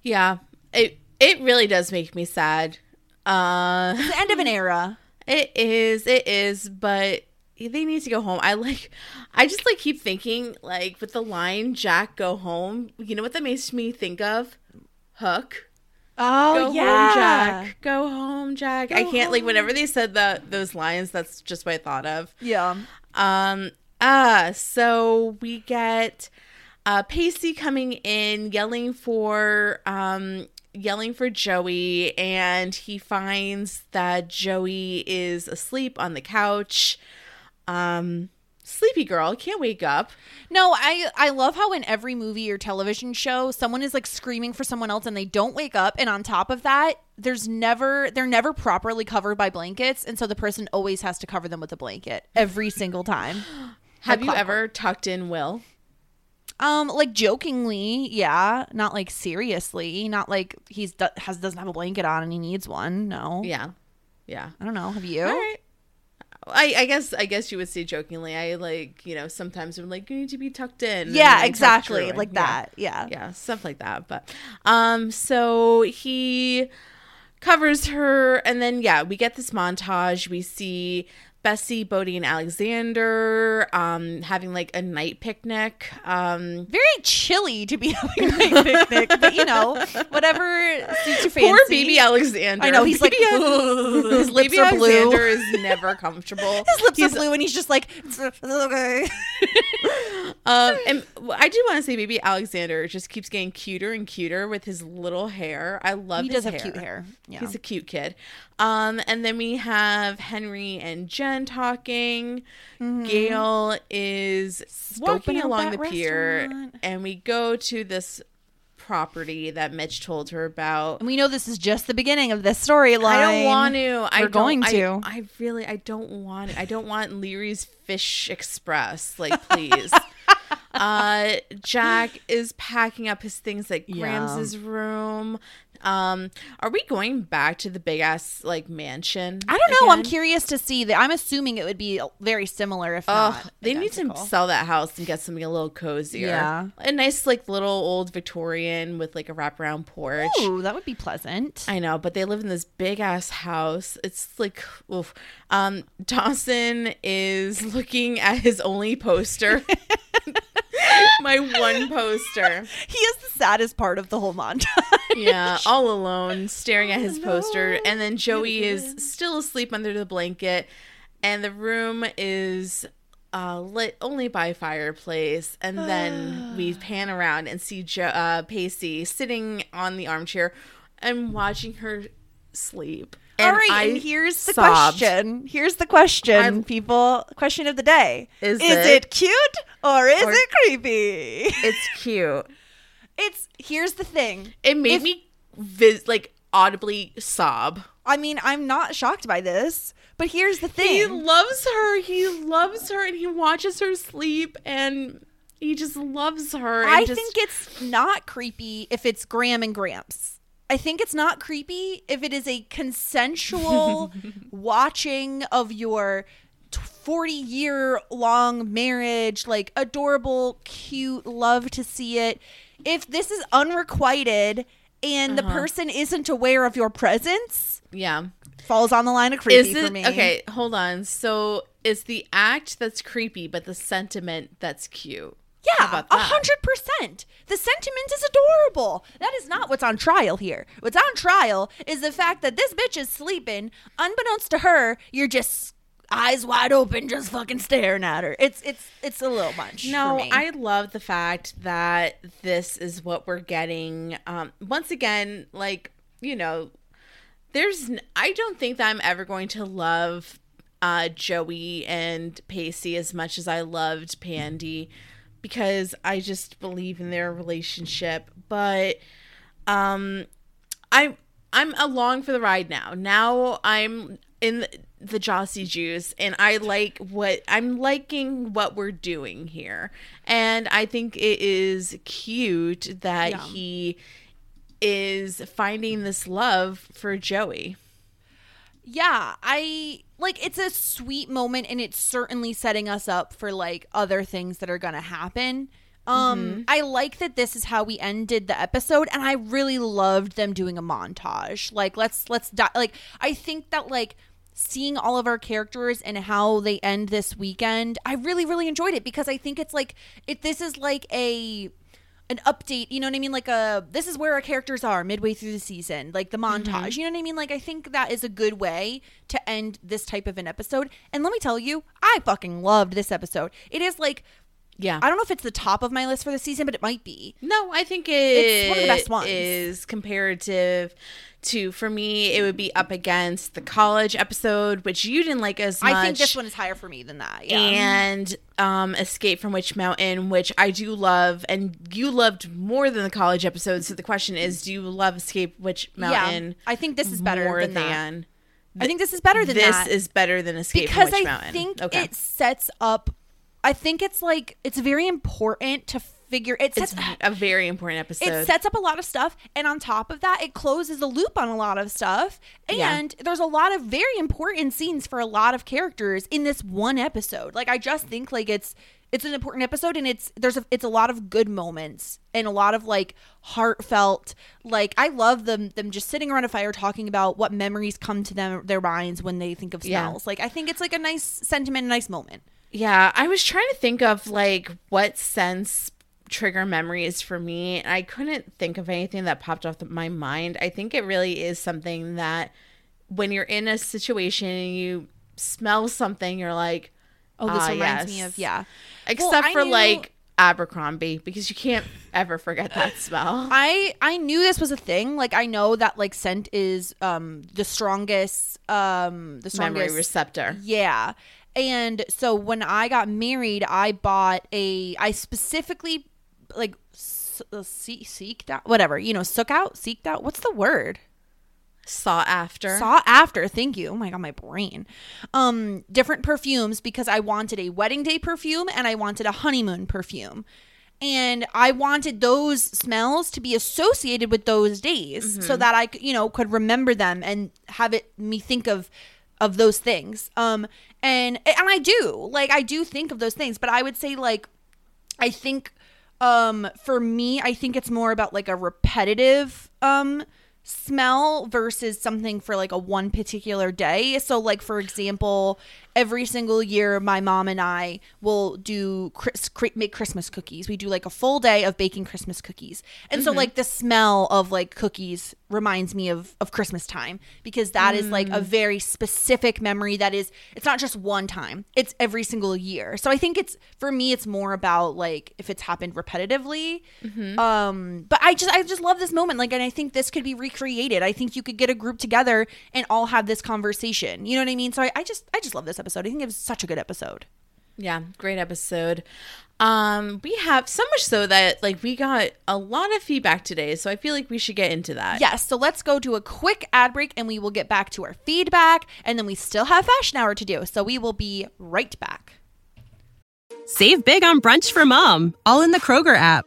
Yeah. It it really does make me sad. Uh the end of an era. It is, it is, but they need to go home. I like I just like keep thinking like with the line Jack go home, you know what that makes me think of? Hook. oh Go home, Jack. Go home, Jack. I can't like whenever they said that those lines, that's just what I thought of. yeah Um uh so we get uh Pacey coming in yelling for um yelling for Joey and he finds that Joey is asleep on the couch. Um sleepy girl can't wake up. No, I I love how in every movie or television show someone is like screaming for someone else and they don't wake up and on top of that there's never they're never properly covered by blankets and so the person always has to cover them with a blanket every single time. Have you ever tucked in Will? Um like jokingly, yeah, not like seriously, not like he's has doesn't have a blanket on and he needs one. No. Yeah. Yeah. I don't know. Have you? I, I guess I guess you would say jokingly. I like you know sometimes I'm like you need to be tucked in. Yeah, exactly. Like that. Yeah. Yeah. yeah, stuff like that. But um, so he covers her, and then yeah, we get this montage. We see Bessie, Bodie, and Alexander um having like a night picnic. Um, Very chilly to be having a night picnic, but you know, whatever suits your fancy. poor baby Alexander. I know he's like Baby- his lips baby are blue. Alexander is never comfortable. His lips He's are blue, and he's just like, "It's okay. Um, and I do want to say, baby Alexander just keeps getting cuter and cuter with his little hair. I love. He his does have cute hair. Yeah. He's a cute kid. Um, and then we have Henry and Jen talking. Gail is walking Mm-hmm. along the pier, restaurant. and we go to this property that Mitch told her about. And we know this is just the beginning of this storyline. I don't want to. I We're going to. I, really, I don't want. It. I don't want Leery's Fish Express. Like, please. uh, Jack is packing up his things at Yeah. Room. Um, are we going back to the big ass like mansion? I don't know. I'm curious to see that. I'm assuming it would be very similar, if Oh, not. they need to sell that house and get something a little cozier. Yeah. a nice like little old Victorian with like a wraparound porch. Ooh, that would be pleasant. I know, but they live in this big ass house. It's like, oof. Um, Dawson is looking at his only poster. My one poster. he is the saddest part of the whole montage. Yeah, all alone, staring at his poster. And then Joey is still asleep under the blanket. And the room is uh, lit only by fireplace. And then we pan around and see jo- uh, Pacey sitting on the armchair and watching her sleep. All And right, I and here's the sobbed. question. Here's the question, I- people. Question of the day: Is is it- it, cute or is or- it creepy? It's cute. It's here's the thing. It made If- me vis- like audibly sob. I mean, I'm not shocked by this, but here's the thing: He loves her. He loves her, and he watches her sleep, and he just loves her. I just, think it's not creepy if it's Grams and Gramps. I think it's not creepy if it is a consensual watching of your 40 year long marriage, like adorable, cute, love to see it. If this is unrequited and the uh-huh. person isn't aware of your presence, yeah. falls on the line of creepy Is it for me. okay? Hold on. So it's the act that's creepy, but the sentiment that's cute. Yeah, a hundred percent. The sentiment is adorable. That is not what's on trial here. What's on trial is the fact that this bitch is sleeping. Unbeknownst to her, you're just eyes wide open, just fucking staring at her. It's it's it's a little much. No, for me. I love the fact that this is what we're getting. Um, once again, like you know, there's. n- I don't think that I'm ever going to love uh, Joey and Pacey as much as I loved Pandy, because I just believe in their relationship. But um, I I'm along for the ride now. Now I'm in the, the Jossie juice, and I like what I'm liking what we're doing here, and I think it is cute that he is finding this love for Joey. yeah, I like it's a sweet moment and it's certainly setting us up for like other things that are going to happen. Um I like that this is how we ended the episode and I really loved them doing a montage. Like let's let's di- like I think that like seeing all of our characters and how they end this weekend, I really really enjoyed it because I think it's like it this is like a an update, you know what I mean? Like a this is where our characters are midway through the season, like the montage. Mm-hmm. You know what I mean? Like I think that is a good way to end this type of an episode. And let me tell you, I fucking loved this episode. It is like Yeah. I don't know if it's the top of my list for the season, but it might be. No, I think it It's one of the best ones. is comparative to for me it would be up against the college episode which you didn't like as much I think this one is higher for me than that. Yeah. and um escape from witch mountain which i do love and you loved more than the college episode so the question is do you love escape witch mountain I think this is better more than that. than I think this is better than this that. is better than escape because from witch I mountain think okay it sets up. I think it's like it's very important to figure. It it's a very important episode it sets up a lot of stuff and on top of that it closes the loop on a lot of stuff Yeah. and there's a lot of very important scenes for a lot of characters in this one episode like i just think like it's it's an important episode and it's there's a it's a lot of good moments and a lot of like heartfelt like i love them them just sitting around a fire talking about what memories come to them their minds when they think of Yeah. smells like i think it's like a nice sentiment a nice moment Yeah, I was trying to think of like what sense trigger memories for me. and I couldn't think of anything that popped off my mind. I think it really is something that when you're in a situation and you smell something, you're like, oh this "Ah, reminds me of yeah Except Well, for knew- like Abercrombie because you can't ever forget that smell. I I knew this was a thing. Like I know that like scent is um the strongest um the strongest Memory receptor. Yeah. And so when I got married, I bought a I specifically like uh, see, seeked out whatever, you know, sook out, seeked out. What's the word? Sought after. Saw after. Thank you. Oh my god, my brain. Um, different perfumes because I wanted a wedding day perfume and I wanted a honeymoon perfume. And I wanted those smells to be associated with those days so that I, you know, could remember them and have it me think of of those things. Um, and and I do like I do think of those things, but I would say like I think um for me I think it's more about like a repetitive um smell versus something for like a one particular day. So like for example, every single year my mom and I will do Chris, cre- make Christmas cookies. We do like a full day of baking Christmas cookies. And so mm-hmm. like the smell of like cookies reminds me of of Christmas time because that is like a mm. very specific memory that is it's not just one time. It's every single year. So I think it's for me it's more about like if it's happened repetitively. Mm-hmm. Um but I just I just love this moment like and I think this could be recreated. I think you could get a group together and all have this conversation. You know what I mean? So I, I just I just love this episode. I think it was such a good episode. Yeah, great episode. Um, we have so much so that like we got a lot of feedback today, so I feel like we should get into that. Yes, so let's go to a quick ad break and we will get back to our feedback and then we still have fashion hour to do. So we will be right back. Save big on brunch for mom, all in the Kroger app.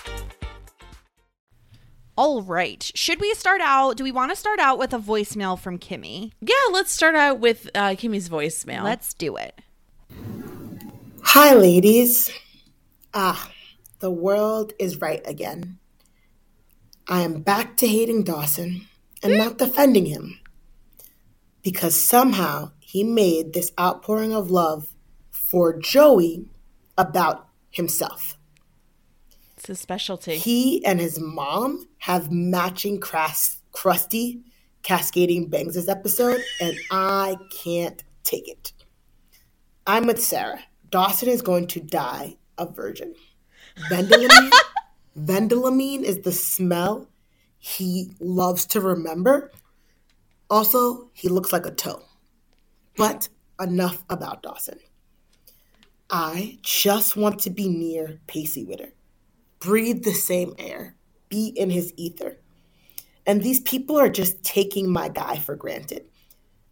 All right. Should we start out? Do we want to start out with a voicemail from Kimmy? Yeah, let's start out with uh, Kimmy's voicemail. Let's do it. Hi, ladies. Ah, the world is right again. I am back to hating Dawson and not defending him because somehow he made this outpouring of love for Joey about himself. It's his specialty. He and his mom have matching cras- crusty cascading bangs this episode, and I can't take it. I'm with Sarah. Dawson is going to die a virgin. Vendalamine, Vendalamine is the smell he loves to remember. Also, he looks like a toe. But enough about Dawson. I just want to be near Pacey Witter, breathe the same air, be in his ether. And these people are just taking my guy for granted.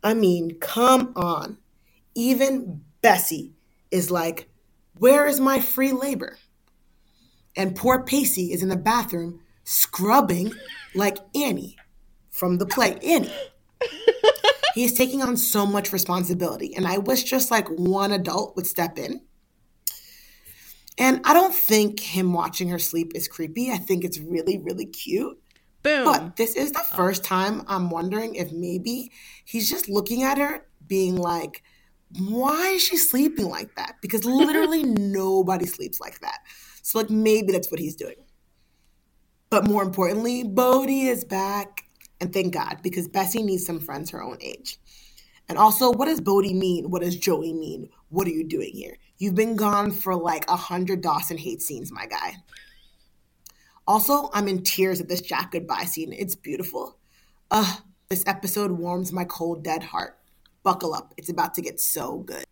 I mean, come on. Even Bessie is like, Where is my free labor? And poor Pacey is in the bathroom scrubbing like Annie from the play. Annie. he is taking on so much responsibility. And I wish just like one adult would step in. And I don't think him watching her sleep is creepy. I think it's really, really cute. Boom. But this is the oh. first time I'm wondering if maybe he's just looking at her, being like, why is she sleeping like that? Because literally nobody sleeps like that. So, like, maybe that's what he's doing. But more importantly, Bodie is back. And thank God, because Bessie needs some friends her own age. And also, what does Bodie mean? What does Joey mean? What are you doing here? You've been gone for like a hundred Dawson hate scenes, my guy. Also, I'm in tears at this Jack goodbye scene. It's beautiful. Ugh, this episode warms my cold, dead heart. Buckle up. It's about to get so good.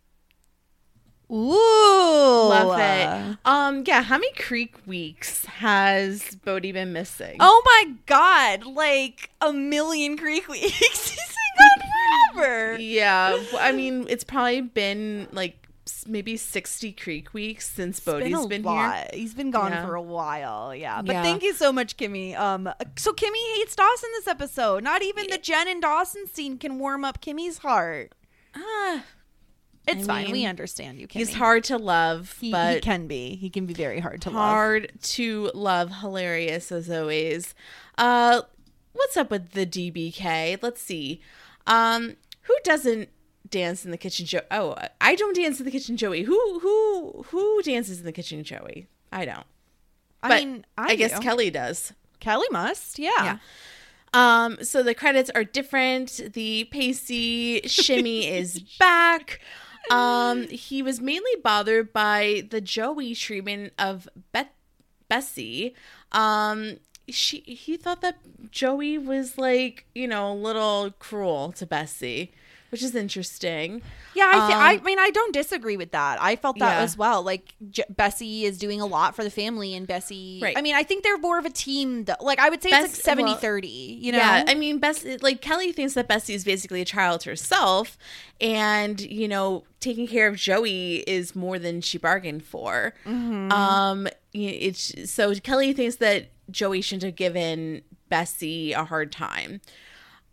Ooh. Love it. Um, yeah, how many Creek weeks has Bodie been missing? Oh my god, like a million Creek weeks. He's been gone forever. Yeah, I mean, it's probably been like s- maybe 60 Creek weeks since Bodie's been been, here. He's been gone Yeah. for a while, yeah. But Yeah. thank you so much, Kimmy. Um, so Kimmy hates Dawson this episode. Not even the Jen and Dawson scene can warm up Kimmy's heart. Ah, It's I fine. we understand you. Kimmy. he's hard to love, He, but he can be. He can be very hard to love. hard to love. Hilarious as always. Uh, what's up with the DBK? Let's see. Um, who doesn't dance in the kitchen? Jo- oh, I don't dance in the kitchen, Joey. Who who who dances in the kitchen, Joey? I don't. I But mean, I, guess do. Kelly does. Kelly must. Yeah. Yeah. Um, so the credits are different. The Pacey shimmy is back. Um, he was mainly bothered by the Joey treatment of Bet Bessie. Um, she he thought that Joey was like, you know, a little cruel to Bessie, which is interesting. Yeah, I, th- Um, I mean, I don't disagree with that. I felt that Yeah. as well. Like J- Bessie is doing a lot for the family, and Bessie. Right. I mean, I think they're more of a team. Though. Like I would say Bess- it's like 70 well, 30, You know. Yeah, I mean, Bess, like Kelly thinks that Bessie is basically a child herself, and you know, taking care of Joey is more than she bargained for. Um, it's so Kelly thinks that Joey shouldn't have given Bessie a hard time.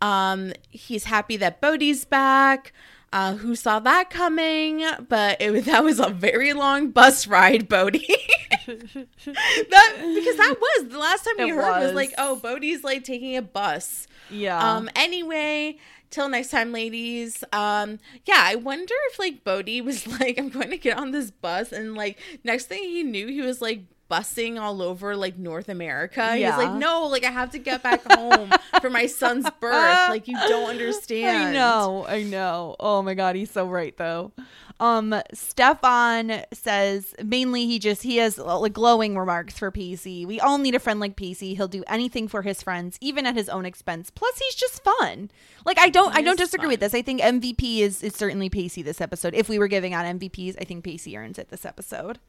Um, he's happy that Bodie's back. Uh, who saw that coming? But it, that was a very long bus ride, Bodie. that because that was the last time we It heard was. was. like, oh, Bodie's like taking a bus. Yeah. Um. Anyway, till next time, ladies. Um. Yeah, I wonder if like Bodie was like, I'm going to get on this bus, and like next thing he knew, he was like busing all over like North America. He's Yeah. like, no, like I have to get back home for my son's birth. Like you don't understand. I know, I know. Oh my god, he's so right though. Um, Stefan says mainly he just he has uh, like glowing remarks for Pacey. We all need a friend like Pacey. He'll do anything for his friends, even at his own expense. Plus, he's just fun. Like I don't, I don't is disagree with this. I think MVP is is certainly Pacey this episode. If we were giving out MVPs, I think Pacey earns it this episode.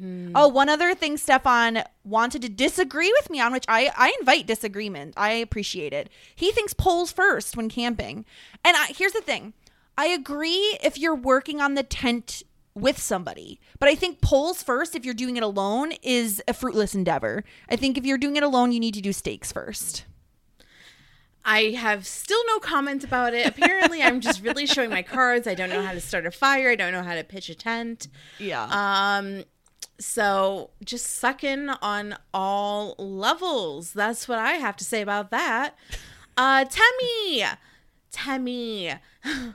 Oh, one other thing Stefan wanted to disagree with me on, which I, I invite disagreement. I appreciate it. He thinks poles first when camping. And I, here's the thing I agree if you're working on the tent with somebody. But I think poles first, if you're doing it alone, is a fruitless endeavor. I think if you're doing it alone, you need to do stakes first. I have still no comment about it. Apparently, I'm just really showing my cards. I don't know how to start a fire. I don't know how to pitch a tent. Yeah. Um, so just suck in on all levels. That's what I have to say about that. Uh, Temmie, Temmie,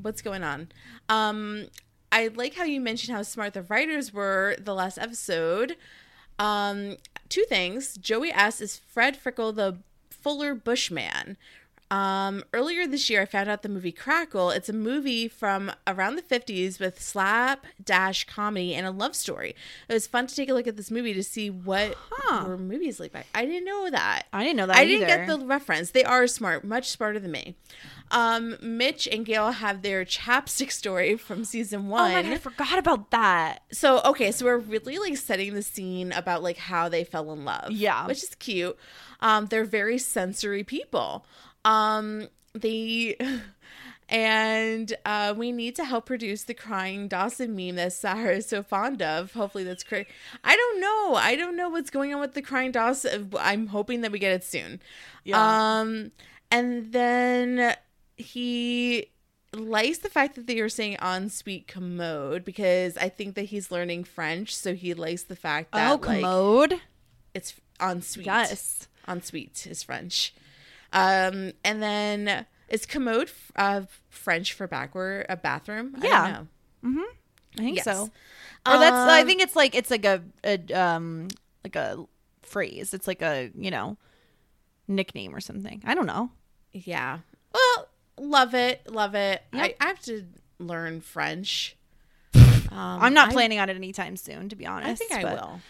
what's going on? Um, I like how you mentioned how smart the writers were the last episode. Um, two things. Joey S is Fred Frickle, the Fuller Brush Man. Um, earlier this year, I found out the movie Crackle. It's a movie from around the 50s with slap dash comedy and a love story. It was fun to take a look at this movie to see what Huh. were movies like. I didn't know that. I didn't know that I didn't get the reference. They are smart, much smarter than me. Um, Mitch and Gail have their chapstick story from season Oh one my god, I forgot about that. so okay so we're really like setting the scene about like how they fell in love Yeah. which is cute um they're very sensory people um they and uh we need to help produce the crying dawson meme that sarah is so fond of hopefully that's great i don't know i don't know what's going on with the crying dawson i'm hoping that we get it soon Yeah. um and then he likes the fact that they are saying en suite commode because I think that he's learning French, so he likes the fact that oh, like commode. it's en suite. Yes. En suite is French. Um and then is commode uh French for backward a bathroom? I don't Yeah. know. I think Yes. so. Or that's I Um, think it's like it's like a, a um like a phrase. It's like a, you know, nickname or something. I don't know. Yeah. Well, love it, love it. Yep. I, I have to learn French. Um, I'm not I- planning on it anytime soon, to be honest. I think I but, will.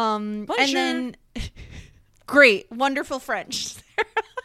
Um, Bonjour. and then great, wonderful French.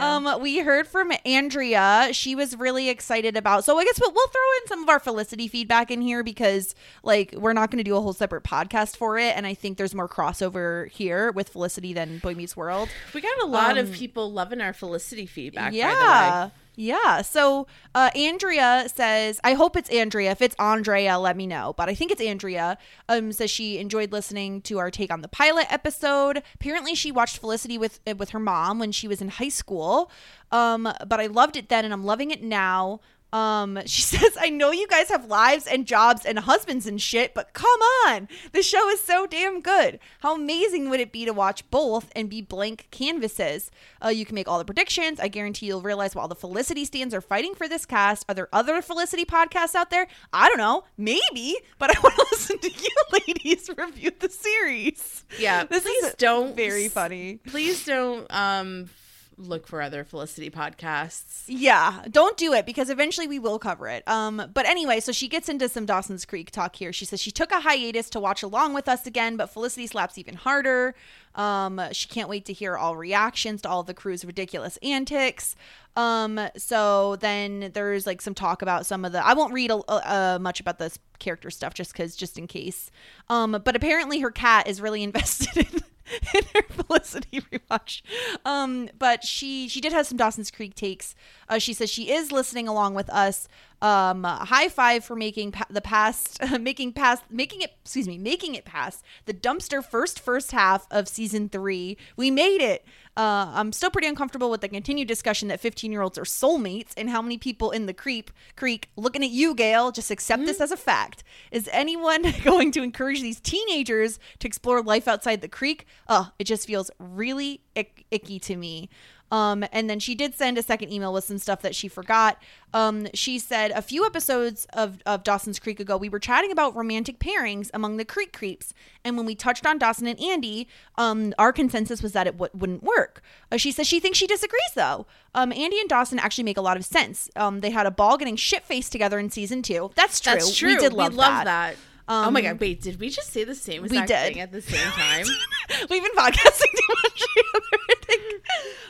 Um, we heard from Andrea. She was really excited about. So I guess we'll, we'll throw in some of our Felicity feedback in here because, like, we're not going to do a whole separate podcast for it, and I think there's more crossover here with Felicity than Boy Meets World. We got a lot of Um, people loving our Felicity feedback. yeah. Yeah. So uh, Andrea says, I hope it's Andrea. If it's Andrea, let me know. But I think it's Andrea. Um, says she enjoyed listening to our take on the pilot episode. Apparently, she watched Felicity with with her mom when she was in high school. Um, but I loved it then, and I'm loving it now. Um, she says, I know you guys have lives and jobs and husbands and shit, but come on. The show is so damn good. How amazing would it be to watch both and be blank canvases? Uh, you can make all the predictions. I guarantee you'll realize while the Felicity stands are fighting for this cast, are there other Felicity podcasts out there? I don't know. Maybe, but I want to listen to you ladies review the series. Yeah, This please is don't very funny. Please don't um look for other Felicity podcasts. Yeah, don't do it because eventually we will cover it. Um, but anyway, so she gets into some Dawson's Creek talk here. She says she took a hiatus to watch along with us again, but Felicity slaps even harder. Um, she can't wait to hear all reactions to all the crew's ridiculous antics. Um, so then there's like some talk about some of the. I won't read a, uh, much about this character stuff just because, just in case. Um, but apparently her cat is really invested in in her Felicity rewatch. Um, but she she did have some Dawson's Creek takes. Uh, she says she is listening along with us. Um, high five for making pa- the past, making past, making it. Excuse me, making it past the dumpster first first half of season three. We made it. Uh, I'm still pretty uncomfortable with the continued discussion that 15 year olds are soulmates and how many people in the creep creek looking at you, Gail. Just accept this as a fact. Is anyone going to encourage these teenagers to explore life outside the creek? Oh, it just feels really ick- icky to me. Um, and then she did send a second email with some stuff that she forgot. Um, she said a few episodes of, of Dawson's Creek ago, we were chatting about romantic pairings among the Creek Creeps. And when we touched on Dawson and Andy, um, our consensus was that it w- wouldn't work. Uh, she says she thinks she disagrees, though. Um, Andy and Dawson actually make a lot of sense. Um, they had a ball getting shit faced together in season two. That's true. That's true. We did love, that. that. oh my Um, god! Wait, did we just say the same we exact did. thing at the same time? We've been podcasting too much together.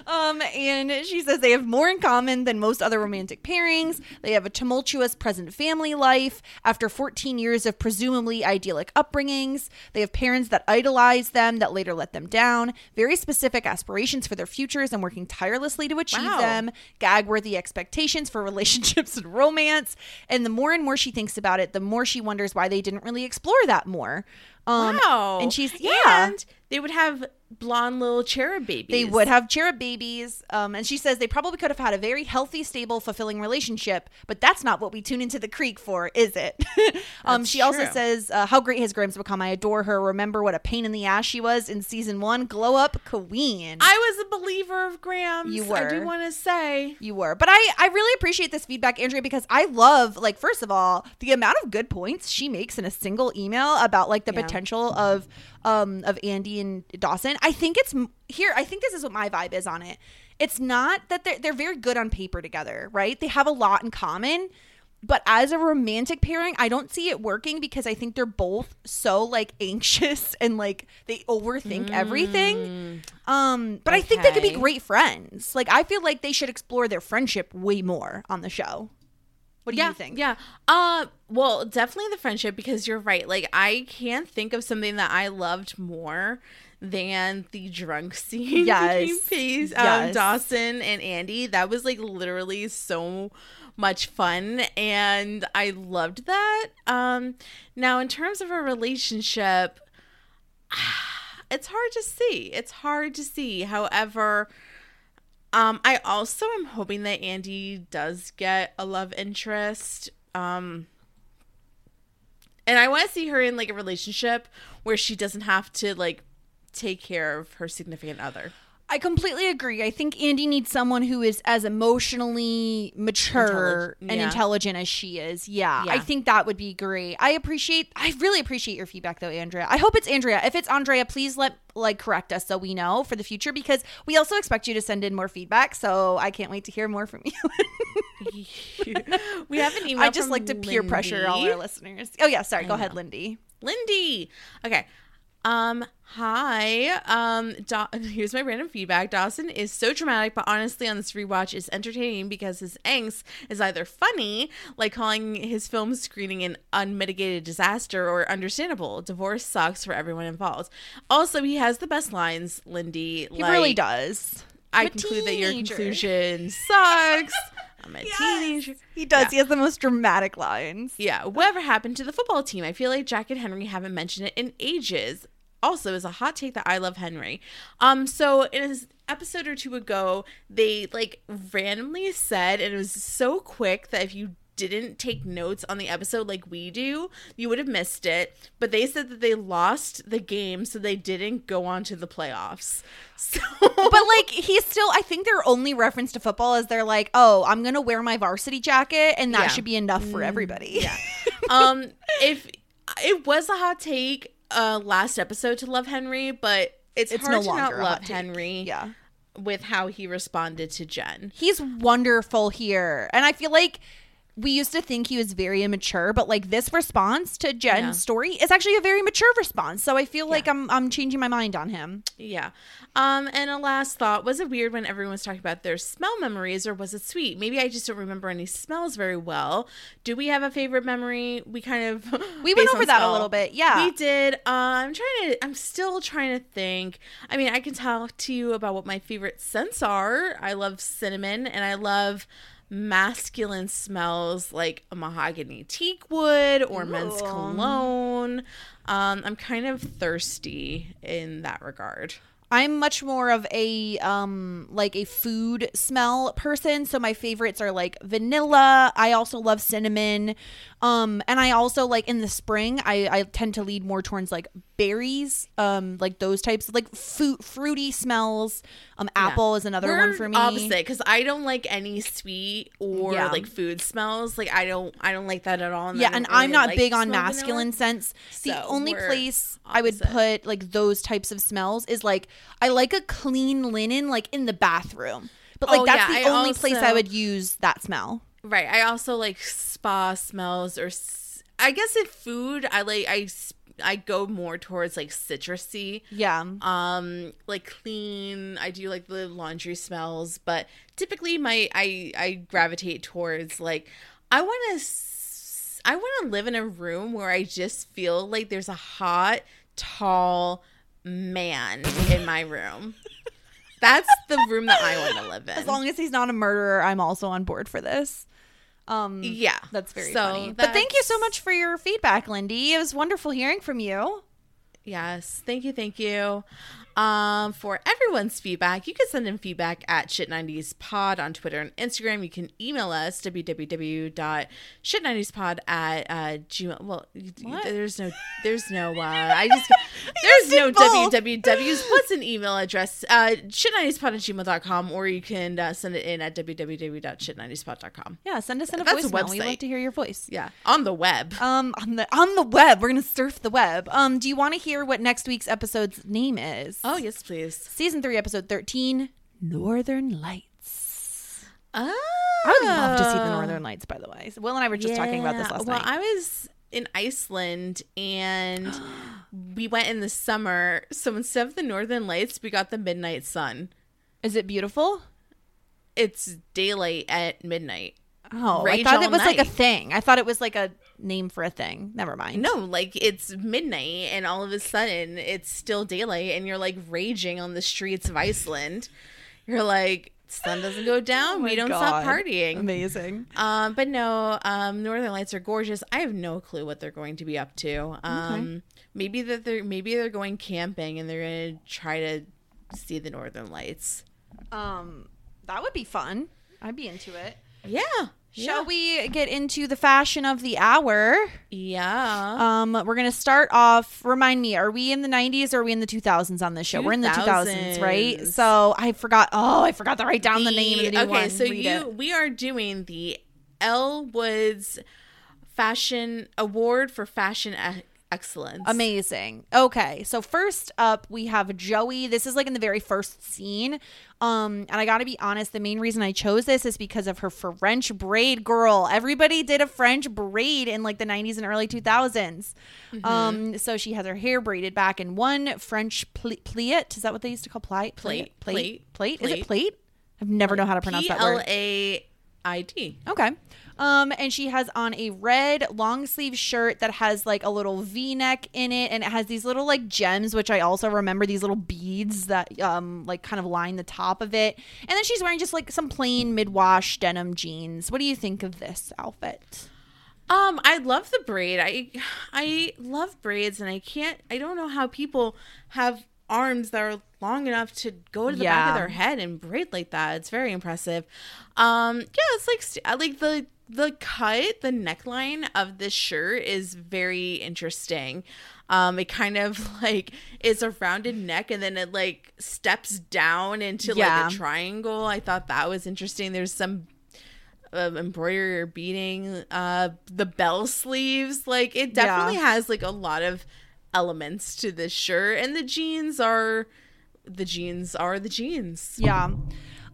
Um, and she says they have more in common than most other romantic pairings. They have a tumultuous present family life after 14 years of presumably idyllic upbringings. They have parents that idolize them that later let them down. Very specific aspirations for their futures and working tirelessly to achieve Wow. them. Gag worthy expectations for relationships and romance. And the more and more she thinks about it, the more she wonders why they didn't really explore that more. Um, wow. And she's, yeah. And they would have blonde little cherub babies. They would have cherub babies. Um, and she says they probably could have had a very healthy, stable, fulfilling relationship, but that's not what we tune into the creek for, is it? um, she also says uh, how great has Grams become. I adore her. Remember what a pain in the ass she was in season one? Glow up queen. I was a believer of Grams. You were. I do want to say. you were. But I, I really appreciate this feedback, Andrea, because I love, like, first of all, the amount of good points she makes in a single email about, like, the Yeah. potential of um of Andy and Dawson. I think it's here, I think this is what my vibe is on it. It's not that they're they're very good on paper together, right? They have a lot in common. But as a romantic pairing, I don't see it working because I think they're both so like anxious and like they overthink everything. Um, but I think they could be great friends. Like I feel like they should explore their friendship way more on the show. What do yeah, you think? Yeah. Uh well, definitely the friendship because you're right. Like I can't think of something that I loved more than the drunk scene Yes. between Pace, um, Yes. Dawson and Andy. That was like literally so much fun and I loved that. Um now in terms of a relationship it's hard to see. It's hard to see. However, um, I also am hoping that Andy does get a love interest. Um, and I want to see her in like a relationship where she doesn't have to like take care of her significant other. I completely agree. I think Andy needs someone who is as emotionally mature Intellig- and yeah. intelligent as she is. Yeah, I think that would be great. I appreciate I really appreciate your feedback though, Andrea. I hope it's Andrea. If it's Andrea, please let like correct us so we know for the future because we also expect you to send in more feedback. So I can't wait to hear more from you. we have an email. I just like to peer pressure all our listeners. Oh yeah, sorry. Go I ahead. Lindy. Lindy. Okay. Um, hi. Um, da- here's my random feedback. Dawson is so dramatic, but honestly, on this rewatch is entertaining because his angst is either funny, like calling his film screening an unmitigated disaster, or understandable. Divorce sucks for everyone involved. Also, he has the best lines, Lindy. He really does. I conclude that your conclusion sucks. I'm a teenager. He does. Yeah. He has the most dramatic lines. Yeah, whatever happened to the football team? I feel like Jack and Henry haven't mentioned it in ages. Also, is a hot take that I love Henry. Um, so in an episode or two ago, they like randomly said, and it was so quick that if you didn't take notes on the episode like we do, you would have missed it. But they said that they lost the game, so they didn't go on to the playoffs. So, but like he's still i think their only reference to football is they're like oh i'm gonna wear my varsity jacket and that Yeah. should be enough for everybody yeah um if it was a hot take uh last episode to love henry but it's, It's hard no to longer not love henry yeah. with how he responded to jen. He's wonderful here. And i feel like we used to think he was very immature but like this response to jen's Yeah. story is actually a very mature response so i feel like i'm i'm changing my mind on him. Yeah. Um and a last thought was it weird when everyone was talking about their smell memories or was it sweet? Maybe i just don't remember any smells very well. Do we have a favorite memory? We kind of We went over that a little bit, yeah. we did. Uh, i'm trying to i'm still trying to think. I mean i can talk to you about what my favorite scents are. I love cinnamon and i love masculine smells like a mahogany teak wood or men's cologne um i'm kind of thirsty in that regard I'm much more of a um like a food smell person, so my favorites are like vanilla. I also love cinnamon. Um and I also like in the spring I I tend to lead more towards like berries, um like those types of, like fruit fruity smells. Um apple is another one We're for me. opposite because i don't like any sweet or Yeah. like food smells like i don't i don't like that at all Yeah, and don't I'm not like big on masculine vanilla. scents. The only place I would put like those types of smells is like I like a clean linen like in the bathroom. But like Oh, that's yeah, the I only place I would use that smell. Right. I also like spa smells or s- I guess if food, I like I I go more towards like citrusy. Yeah. Um, like clean. I do like the laundry smells, but typically my I I gravitate towards like I want to I want to live in a room where I just feel like there's a hot, tall man in my room. That's the room that I want to live in. As long as he's not a murderer, I'm also on board for this. Um, yeah, that's very So funny. But thank you so much for your feedback, Lindy. It was wonderful hearing from you. Yes, thank you, thank you. Um, for everyone's feedback, you can send in feedback at shit90spod on Twitter and Instagram. You can email us www.shit90spod at uh, gmail. Well, there's no, there's no, uh, I just, there's no both. wwws. What's an email address? Uh, shit90spod at gmail.com, or you can uh, send it in at www.shit90spod.com. Yeah, send us in a That's a voicemail. We'd website. like to hear your voice. Yeah, on the web. Um, on the on the web, we're gonna surf the web. Um, do you want to hear what next week's episode's name is? Oh, yes, please. season three, episode thirteen, Northern Lights. Oh. I would love to see the Northern Lights. By the way, Will and I were just talking about this last well, night. Well, I was in Iceland and we went in the summer. So instead of the northern lights, we got the midnight sun. Is it beautiful? It's daylight at midnight. Oh, Rage I thought it was like a thing. I thought it was like a name for a thing. Never mind. No, like it's midnight and all of a sudden it's still daylight and you're like raging on the streets of Iceland. You're like, sun doesn't go down, Oh we don't stop partying. Amazing. Um, but no, um, Northern Lights are gorgeous. I have no clue what they're going to be up to. Um, maybe that they're maybe they're going camping and they're gonna try to see the Northern Lights. Um, that would be fun. I'd be into it. Yeah. Shall we get into the fashion of the hour? Yeah. Um, we're gonna start off. Remind me, are we in the '90s or are we in the 2000s on this show? We're in the 2000s, right? So I forgot. Oh, I forgot to write down the, name of the new okay, one. so Read you it. we are doing the Elle Woods Fashion Award for Fashion Excellence. Amazing. Okay, so first up we have Joey. This is like in the very first scene. Um, and I got to be honest, the main reason I chose this is because of her French braid girl. Everybody did a French braid in like the 90s and early 2000s. Um, so she has her hair braided back in one French pl- pliet. Is that what they used to call plait? Plait. plate, plate. Plate. Is it plate? I've never know how to pronounce P that L word. A I D. Okay. Um, and she has on a red long sleeve shirt that has like a little V neck in it, and it has these little like gems, which I also remember these little beads that um like kind of line the top of it. And then she's wearing just like some plain mid wash denim jeans. What do you think of this outfit? Um, I love the braid. I I love braids and I can't I don't know how people have arms that are long enough to go to the back of their head and braid like that. It's very impressive. Um, yeah, it's like st- like the the cut, the neckline of this shirt is very interesting. Um, it kind of like is a rounded neck and then it like steps down into Yeah. like a triangle. I thought that was interesting. There's some um, embroidery or beading uh the bell sleeves like it Yeah. definitely has like a lot of elements to this shirt and the jeans are the jeans are the jeans Yeah.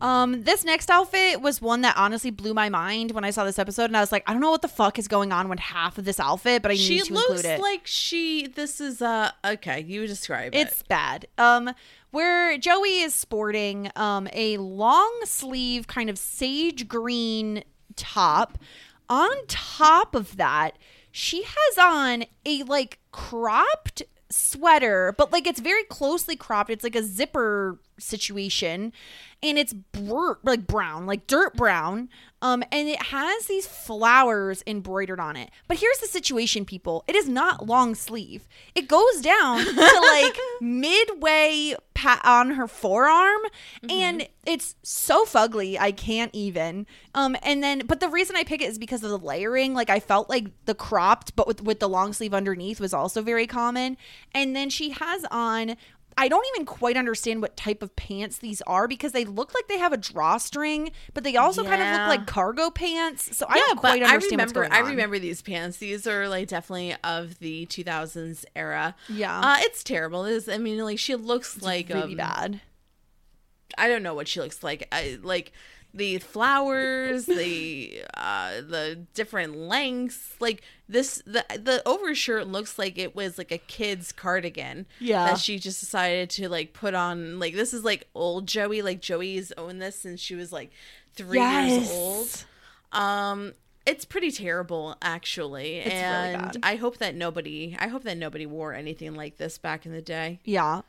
Um, this next outfit was one that honestly blew my mind when I saw this episode, and I was like, I don't know what the fuck is going on with half of this outfit, but I she need to looks include it. like she this is uh okay you describe It's it It's bad. Um, where Joey is sporting um a long sleeve kind of sage green top. On top of that, she has on a like cropped sweater, but like it's very closely cropped. It's like a zipper situation, and it's br- like brown, like dirt brown. Um, and it has these flowers embroidered on it. But here's the situation, people. It is not long sleeve. It goes down to like midway pa- on her forearm, and it's so fugly. I can't even. Um, and then, but the reason I pick it is because of the layering. Like I felt like the cropped, but with with the long sleeve underneath was also very common. And then she has on I don't even quite understand what type of pants these are because they look like they have a drawstring, but they also kind of look like cargo pants. So I don't quite but I remember what's going on. I remember these pants. These are like definitely of the 2000s era. Yeah. uh, it's terrible. It's, I mean, like she looks like really um, bad. I don't know what she looks like. I like the flowers, the uh the different lengths. Like this the the overshirt looks like it was like a kid's cardigan. Yeah. That she just decided to like put on like this is like old Joey. Like Joey's owned this since she was like three years old. Um it's pretty terrible actually. really and bad. I hope that nobody I hope that nobody wore anything like this back in the day. Yeah.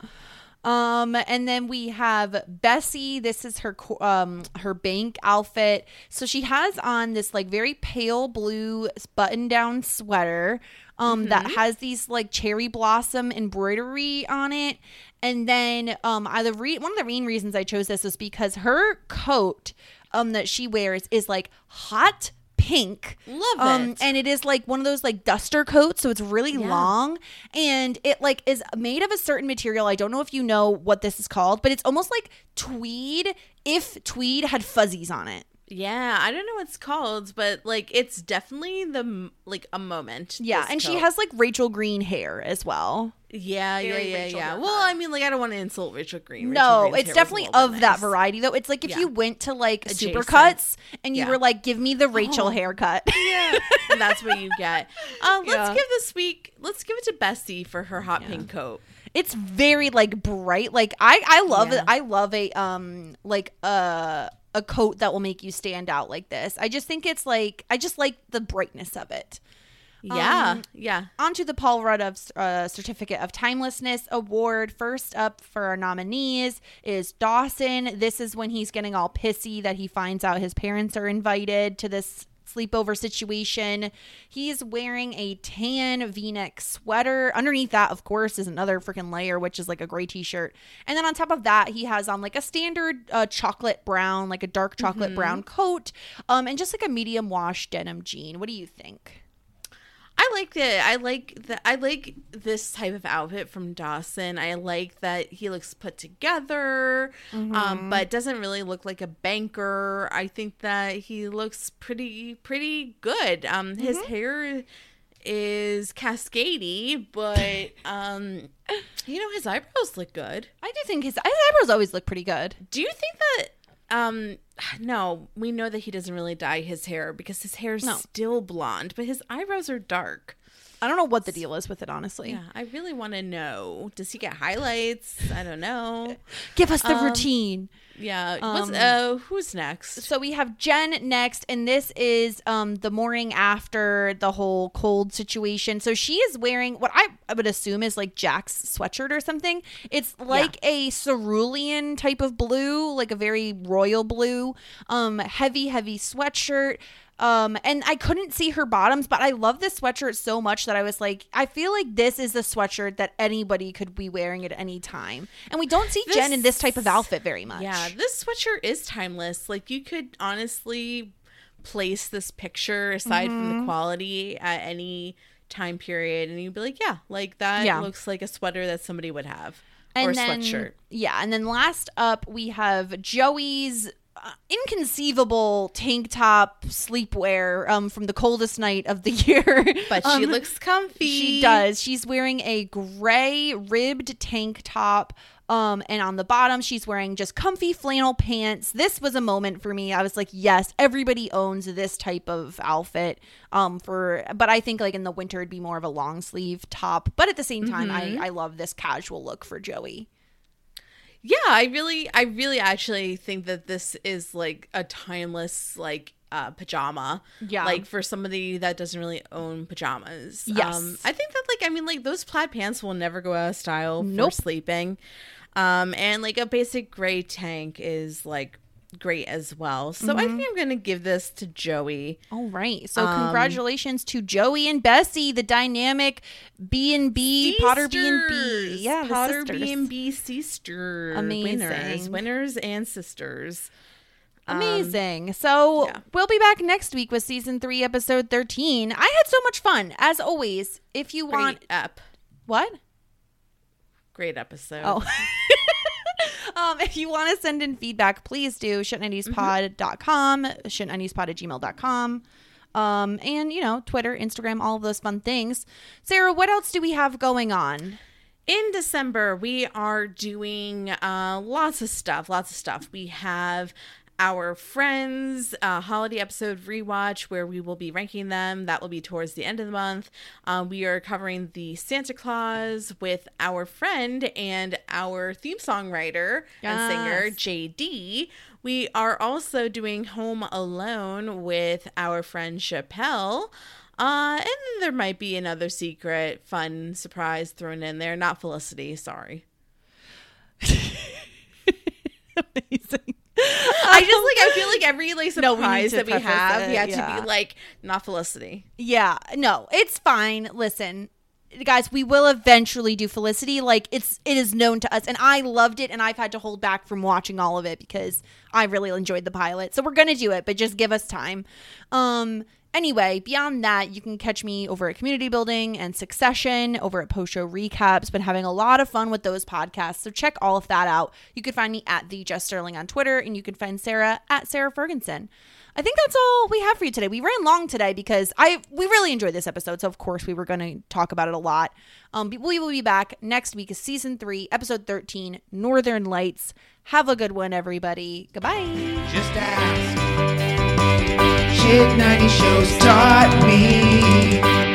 Um, and then we have Bessie. This is her um her bank outfit. So she has on this like very pale blue button down sweater. Um, that has these like cherry blossom embroidery on it, and then um, I the re- one of the main reasons I chose this was because her coat um that she wears is like hot pink. Love um, it. And it is like one of those like duster coats, so it's really long and it like is made of a certain material. I don't know if you know what this is called, but it's almost like tweed if tweed had fuzzies on it. Yeah, I don't know what it's called, but like it's definitely the like a moment. Yeah, this and she has like Rachel Green hair as well. yeah, yeah, very yeah, Rachel yeah. haircut. Well, I mean, like I don't want to insult Rachel Green. No, Green's it's definitely a little bit of that variety though. It's like if Yeah. you went to like Adjacent. Supercuts and you Yeah. were like, "Give me the Rachel Oh. haircut." Yeah, and that's what you get. Uh, let's Yeah. give this week. Let's give it to Bessie for her hot pink coat. it's very like bright like i i love Yeah. it i love a um like a a coat that will make you stand out like this. I just think it's like i just like the brightness of it. Yeah, Um, yeah. onto the paul rudd of uh, certificate of timelessness award. First up for our nominees is dawson. This is when he's getting all pissy that he finds out his parents are invited to this sleepover situation. He's wearing a tan v-neck sweater. Underneath that of course is another freaking layer which is like a gray t-shirt. And then on top of that he has on like a standard uh, chocolate brown like a dark chocolate brown coat um and just like a medium wash denim jean. What do you think I like it. I like the I like this type of outfit from Dawson. I like that he looks put together, Mm-hmm. um, but doesn't really look like a banker. I think that he looks pretty pretty good. Um, his Mm-hmm. hair is cascady, but um, you know his eyebrows look good. I do think his, his eyebrows always look pretty good. Do you think that? Um, no, we know that he doesn't really dye his hair because his hair's No. still blonde, but his eyebrows are dark. I don't know what the deal is with it, honestly. Yeah, I really want to know. Does he get highlights? I don't know. Give us the Um, routine. Yeah. Um, uh who's next? So we have Jen next, and this is um the morning after the whole cold situation. So she is wearing what I, I would assume is like Jack's sweatshirt or something. It's like a cerulean type of blue, like a very royal blue, um, heavy, heavy sweatshirt. Um, and I couldn't see her bottoms, but I love this sweatshirt so much that I was like, I feel like this is a sweatshirt that anybody could be wearing at any time. And we don't see Jen in this type of outfit very much. Yeah, this sweatshirt is timeless. Like you could honestly place this picture aside from Mm-hmm. the quality at any time period and you'd be like, yeah, like that Yeah. looks like a sweater that somebody would have and or then, sweatshirt. Yeah, and then last up we have Joey's inconceivable tank top sleepwear um, from the coldest night of the year. But she Um, looks comfy. She does. She's wearing a gray ribbed tank top. Um, and on the bottom, she's wearing just comfy flannel pants. This was a moment for me. I was like, yes, everybody owns this type of outfit. Um, for but I think like in the winter it'd be more of a long sleeve top. But at the same time, Mm-hmm. I I love this casual look for Joey. Yeah, I really I really actually think that this is like a timeless like uh pajama. Yeah. Like for somebody that doesn't really own pajamas. Yes. Um I think that like I mean like those plaid pants will never go out of style Nope. for sleeping. Um and like a basic gray tank is like great as well. So I Mm-hmm. think I'm going to give this to Joey. All right. So Um, congratulations to Joey and Bessie, the dynamic B and B Potter B and B. Yeah, Potter sisters. B and B sisters. Winners, Amazing. winners and sisters. Um, Amazing. so yeah. we'll be back next week with season three, episode thirteen. I had so much fun, as always. If you want Great ep. what? Great episode. Oh. um, if you want to send in feedback, please do shit90spod.com, shit90spod at gmail.com. Um, and you know, Twitter, Instagram, all of those fun things. Sarah, what else do we have going on? in December, we are doing uh, lots of stuff. Lots of stuff. We have our friends uh, holiday episode rewatch where we will be ranking them. That will be towards the end of the month. Um, we are covering the Santa Claus with our friend and our theme song writer and singer, JD. We are also doing Home Alone with our friend Chappelle. Uh, and then there might be another secret, fun surprise thrown in there. Not Felicity, sorry. Amazing. I just like I feel like every like No, we surprise that we have, it, have yeah. to be like not Felicity. Yeah, no, it's fine. Listen, guys, we will eventually do Felicity. Like it's it is known to us, and I loved it, and I've had to hold back from watching all of it because I really enjoyed the pilot. So we're gonna do it, but just give us time. Um. Anyway, beyond that, you can catch me over at Community Building and Succession, over at Post Show Recaps. Been having a lot of fun with those podcasts, so check all of that out. You can find me at the Jess Sterling on Twitter, and you can find Sarah at Sarah Ferguson. I think that's all we have for you today. We ran long today because I we really enjoyed this episode, so of course we were going to talk about it a lot. Um, we will be back next week, is season three, episode thirteen, Northern Lights. Have a good one, everybody. Goodbye. Just ask. Kid 90 shows taught me.